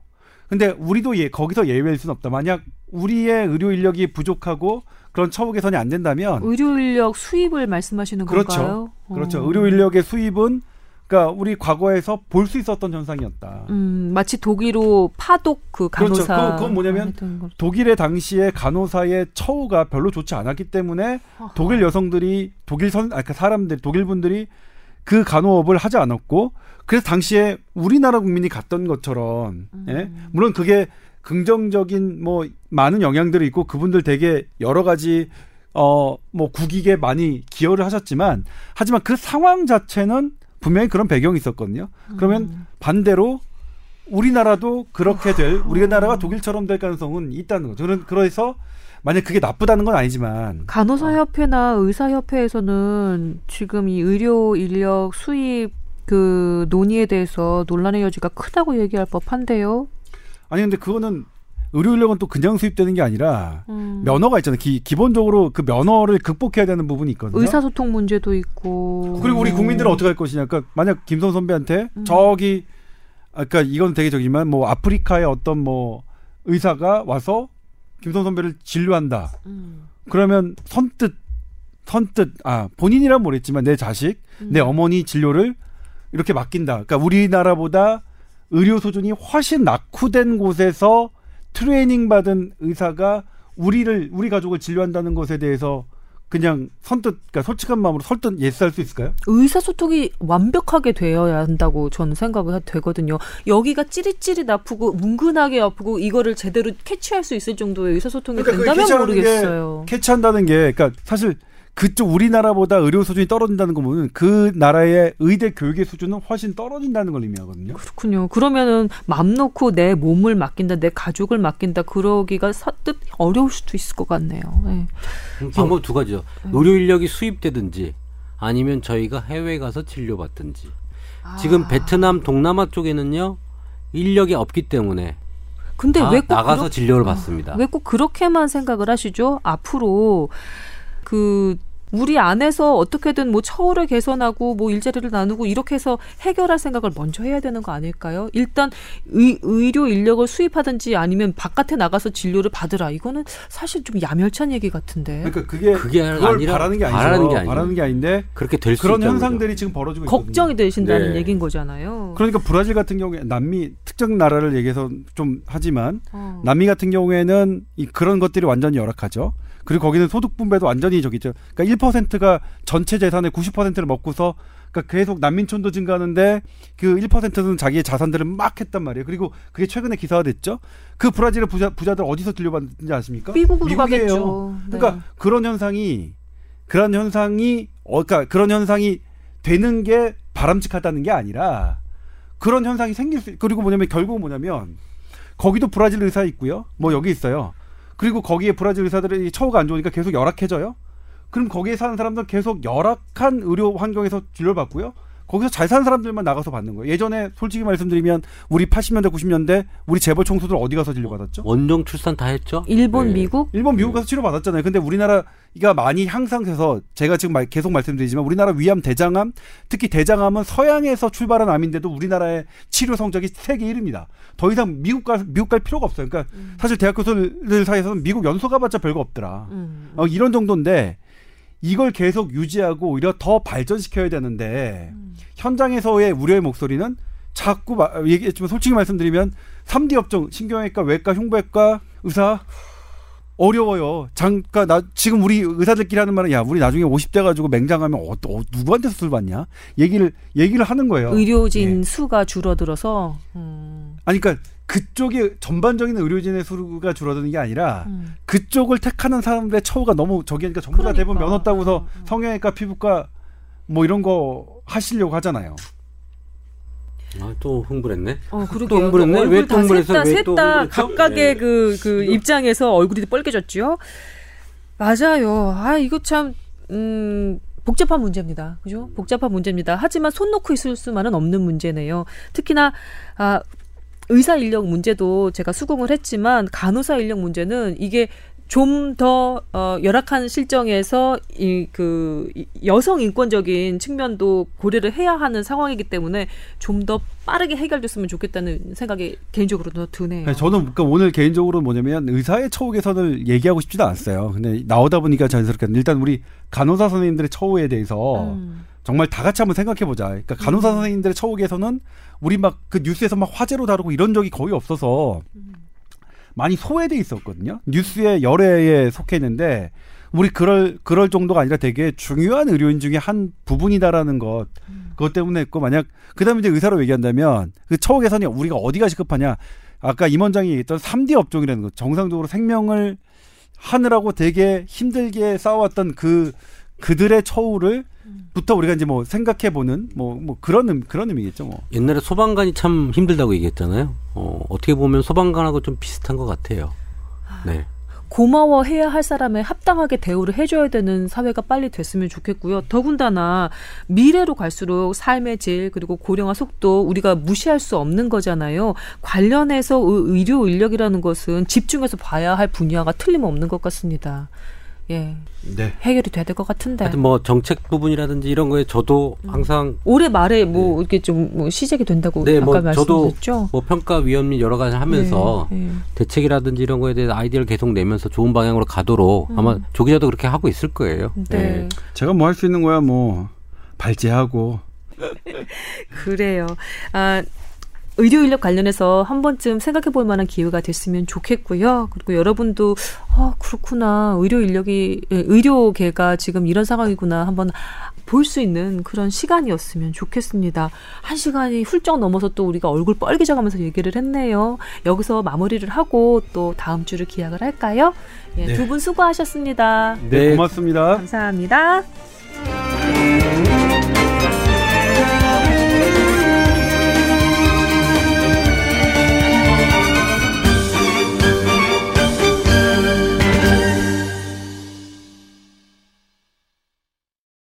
근데 우리도 예 거기서 예외일 수는 없다 만약 우리의 의료 인력이 부족하고 그런 처우 개선이 안 된다면 의료 인력 수입을 말씀하시는 그렇죠. 건가요? 그렇죠. 어. 의료 인력의 수입은 그러니까 우리 과거에서 볼 수 있었던 현상이었다. 음, 마치 독일로 파독 그 간호사. 그렇죠. 그건 뭐냐면 독일의 당시에 간호사의 처우가 별로 좋지 않았기 때문에 어허. 독일 여성들이 독일 선, 아까 그러니까 사람들 독일 분들이 그 간호업을 하지 않았고 그래서 당시에 우리나라 국민이 갔던 것처럼 음. 예? 물론 그게 긍정적인 뭐 많은 영향들이 있고 그분들 되게 여러 가지 어 뭐 국익에 많이 기여를 하셨지만 하지만 그 상황 자체는 분명히 그런 배경이 있었거든요. 그러면 음. 반대로 우리나라도 그렇게 될 우리나라가 독일처럼 될 가능성은 있다는 거죠. 저는 그래서 만약 그게 나쁘다는 건 아니지만 간호사 협회나 어. 의사 협회에서는 지금 이 의료 인력 수입 그 논의에 대해서 논란의 여지가 크다고 얘기할 법한데요. 아니 근데 그거는 의료 인력은 또 그냥 수입되는 게 아니라 음. 면허가 있잖아요. 기, 기본적으로 그 면허를 극복해야 되는 부분이 있거든요. 의사소통 문제도 있고. 그리고 우리 국민들은 어떻게 할 것이냐. 그러니까 만약 김선 선배한테 음. 저기 아까 그러니까 이건 되게 저기만 뭐 아프리카의 어떤 뭐 의사가 와서 김선 선배를 진료한다. 음. 그러면 선뜻 선뜻 아 본인이란 모르겠지만 내 자식, 음. 내 어머니 진료를 이렇게 맡긴다. 그러니까 우리나라보다 의료 수준이 훨씬 낙후된 곳에서 트레이닝 받은 의사가 우리를 우리 가족을 진료한다는 것에 대해서 그냥 선뜻 그러니까 솔직한 마음으로 설득 예스할 수 있을까요? 의사소통이 완벽하게 되어야 한다고 저는 생각을 되거든요. 여기가 찌릿찌릿 아프고 뭉근하게 아프고 이거를 제대로 캐치할 수 있을 정도의 의사소통이 그러니까 된다면 모르겠어요. 캐치한다는 게 그러니까 사실 그쪽 우리나라보다 의료 수준이 떨어진다는 거 보면 그 나라의 의대 교육의 수준은 훨씬 떨어진다는 걸 의미하거든요. 그렇군요. 그러면은 맘 놓고 내 몸을 맡긴다, 내 가족을 맡긴다 그러기가 서뜻 어려울 수도 있을 것 같네요. 네. 방법 두 가지죠. 네. 의료 인력이 수입되든지 아니면 저희가 해외 가서 진료받든지. 아. 지금 베트남 동남아 쪽에는요 인력이 없기 때문에 근데 왜 꼭 나가서 그러... 진료를 받습니다. 왜 꼭 그렇게만 생각을 하시죠? 앞으로 그 우리 안에서 어떻게든 뭐 처우를 개선하고 뭐 일자리를 나누고 이렇게 해서 해결할 생각을 먼저 해야 되는 거 아닐까요? 일단 의, 의료 인력을 수입하든지 아니면 바깥에 나가서 진료를 받으라. 이거는 사실 좀 야멸찬 얘기 같은데. 그러니까 그게 그게 아니라 바라는 게 아니죠. 바라는 게, 바라는 게 아닌데 그렇게 될 그런 현상들이 거죠. 지금 벌어지고 있거든요. 걱정이 되신다는 네. 얘기인 거잖아요. 그러니까 브라질 같은 경우에 남미 특정 나라를 얘기해서 좀 하지만 어. 남미 같은 경우에는 이 그런 것들이 완전히 열악하죠. 그리고 거기는 소득 분배도 완전히 저기죠. 그러니까 1%가 전체 재산의 90%를 먹고서 그러니까 계속 난민촌도 증가하는데 그 1%는 자기의 자산들을 막 했단 말이에요. 그리고 그게 최근에 기사화됐죠. 그 브라질의 부자, 부자들 어디서 들려받는지 아십니까? 미국으로 미국이에요. 가겠죠. 네. 그러니까 그런 현상이 그런 현상이 어 그러니까 그런 현상이 되는 게 바람직하다는 게 아니라 그런 현상이 생길 수 그리고 뭐냐면 결국 뭐냐면 거기도 브라질 의사 있고요. 뭐 여기 있어요. 그리고 거기에 브라질 의사들이 처우가 안 좋으니까 계속 열악해져요. 그럼 거기에 사는 사람들은 계속 열악한 의료 환경에서 진료를 받고요. 거기서 잘 사는 사람들만 나가서 받는 거예요. 예전에 솔직히 말씀드리면 우리 80년대 90년대 우리 재벌 총수들 어디 가서 진료 받았죠? 원정 출산 다 했죠? 일본, 네. 미국? 일본, 미국 가서 치료 받았잖아요. 근데 우리나라가 많이 향상돼서 제가 지금 계속 말씀드리지만 우리나라 위암, 대장암, 특히 대장암은 서양에서 출발한 암인데도 우리나라의 치료 성적이 세계 1위입니다. 더 이상 미국 갈 미국 갈 필요가 없어요. 그러니까 음. 사실 대학 교수들 사이에서는 미국 연수 가봤자 별거 없더라. 음. 어, 이런 정도인데 이걸 계속 유지하고 오히려 더 발전시켜야 되는데 음. 현장에서의 우려의 목소리는 자꾸 얘기했지만 솔직히 말씀드리면 3D 업종 신경외과, 외과, 흉부외과 의사 어려워요. 잠깐 나 지금 우리 의사들끼리 하는 말은 야 우리 나중에 50대 가지고 맹장하면 어, 어, 누구한테 수술 받냐? 얘기를 얘기를 하는 거예요. 의료진 네. 수가 줄어들어서. 음. 아니 그러니까 그쪽이 전반적인 의료진의 수가 줄어드는 게 아니라 음. 그쪽을 택하는 사람들의 처우가 너무 저기니까 전부 그러니까. 다 대부분 면허 따고서 음. 성형외과, 피부과 뭐 이런 거 하시려고 하잖아요. 아, 또 흥분했네. 어, 또 흥분했네. 왜 또 흥분해서 셋다 각각의 네. 그, 그 입장에서 얼굴이 빨개졌죠. 맞아요. 아, 이거 참, 음, 복잡한 문제입니다. 그죠? 복잡한 문제입니다. 하지만 손 놓고 있을 수만은 없는 문제네요. 특히나, 아, 의사 인력 문제도 제가 수긍을 했지만 간호사 인력 문제는 이게 좀더 어, 열악한 실정에서 이 그 여성 인권적인 측면도 고려를 해야 하는 상황이기 때문에 좀 더 빠르게 해결됐으면 좋겠다는 생각이 개인적으로 더 드네요. 네, 저는 그러니까 오늘 개인적으로 뭐냐면 의사의 처우 개선을 얘기하고 싶지도 않았어요. 근데 나오다 보니까 자연스럽게 일단 우리 간호사 선생님들의 처우에 대해서 음. 정말 다 같이 한번 생각해 보자. 그러니까 간호사 음. 선생님들의 처우 개선은 우리 막 그 뉴스에서 막 화제로 다루고 이런 적이 거의 없어서 음. 많이 소외돼 있었거든요. 뉴스에 열애에 속해 있는데 우리 그럴 그럴 정도가 아니라 되게 중요한 의료인 중에 한 부분이다라는 것 음. 그것 때문에 했고 만약 그다음에 이제 의사로 얘기한다면 그 처우 개선이 우리가 어디가 시급하냐 아까 임 원장이 얘기했던 3D 업종이라는 거 정상적으로 생명을 하느라고 되게 힘들게 싸워왔던 그 그들의 처우를 부터 우리가 이제 뭐 생각해 보는 뭐, 뭐 그런 그런 의미겠죠 뭐. 옛날에 소방관이 참 힘들다고 얘기했잖아요. 어, 어떻게 보면 소방관하고 좀 비슷한 것 같아요. 네. 고마워해야 할 사람에 합당하게 대우를 해줘야 되는 사회가 빨리 됐으면 좋겠고요. 더군다나 미래로 갈수록 삶의 질 그리고 고령화 속도 우리가 무시할 수 없는 거잖아요. 관련해서 의료 인력이라는 것은 집중해서 봐야 할 분야가 틀림없는 것 같습니다. 예. 네. 해결이 돼야 될 것 같은데. 하여튼 뭐 정책 부분이라든지 이런 거에 저도 음. 항상 올해 말에 뭐 네. 이렇게 좀 뭐 시작이 된다고 네, 뭐 말씀드렸죠. 저도 뭐 평가 위원 및 여러 가지 하면서 네, 네. 대책이라든지 이런 거에 대해서 아이디어를 계속 내면서 좋은 방향으로 가도록 음. 아마 조기자도 그렇게 하고 있을 거예요. 네. 네. 제가 뭐 할 수 있는 거야 뭐 발제하고. 그래요. 아 의료 인력 관련해서 한 번쯤 생각해 볼 만한 기회가 됐으면 좋겠고요. 그리고 여러분도 아, 그렇구나. 의료 인력이 예, 의료계가 지금 이런 상황이구나. 한번 볼 수 있는 그런 시간이었으면 좋겠습니다. 한 시간이 훌쩍 넘어서 또 우리가 얼굴 빨개져 가면서 얘기를 했네요. 여기서 마무리를 하고 또 다음 주를 기약을 할까요? 예, 네. 두분 수고하셨습니다. 네, 고맙습니다. 감사합니다.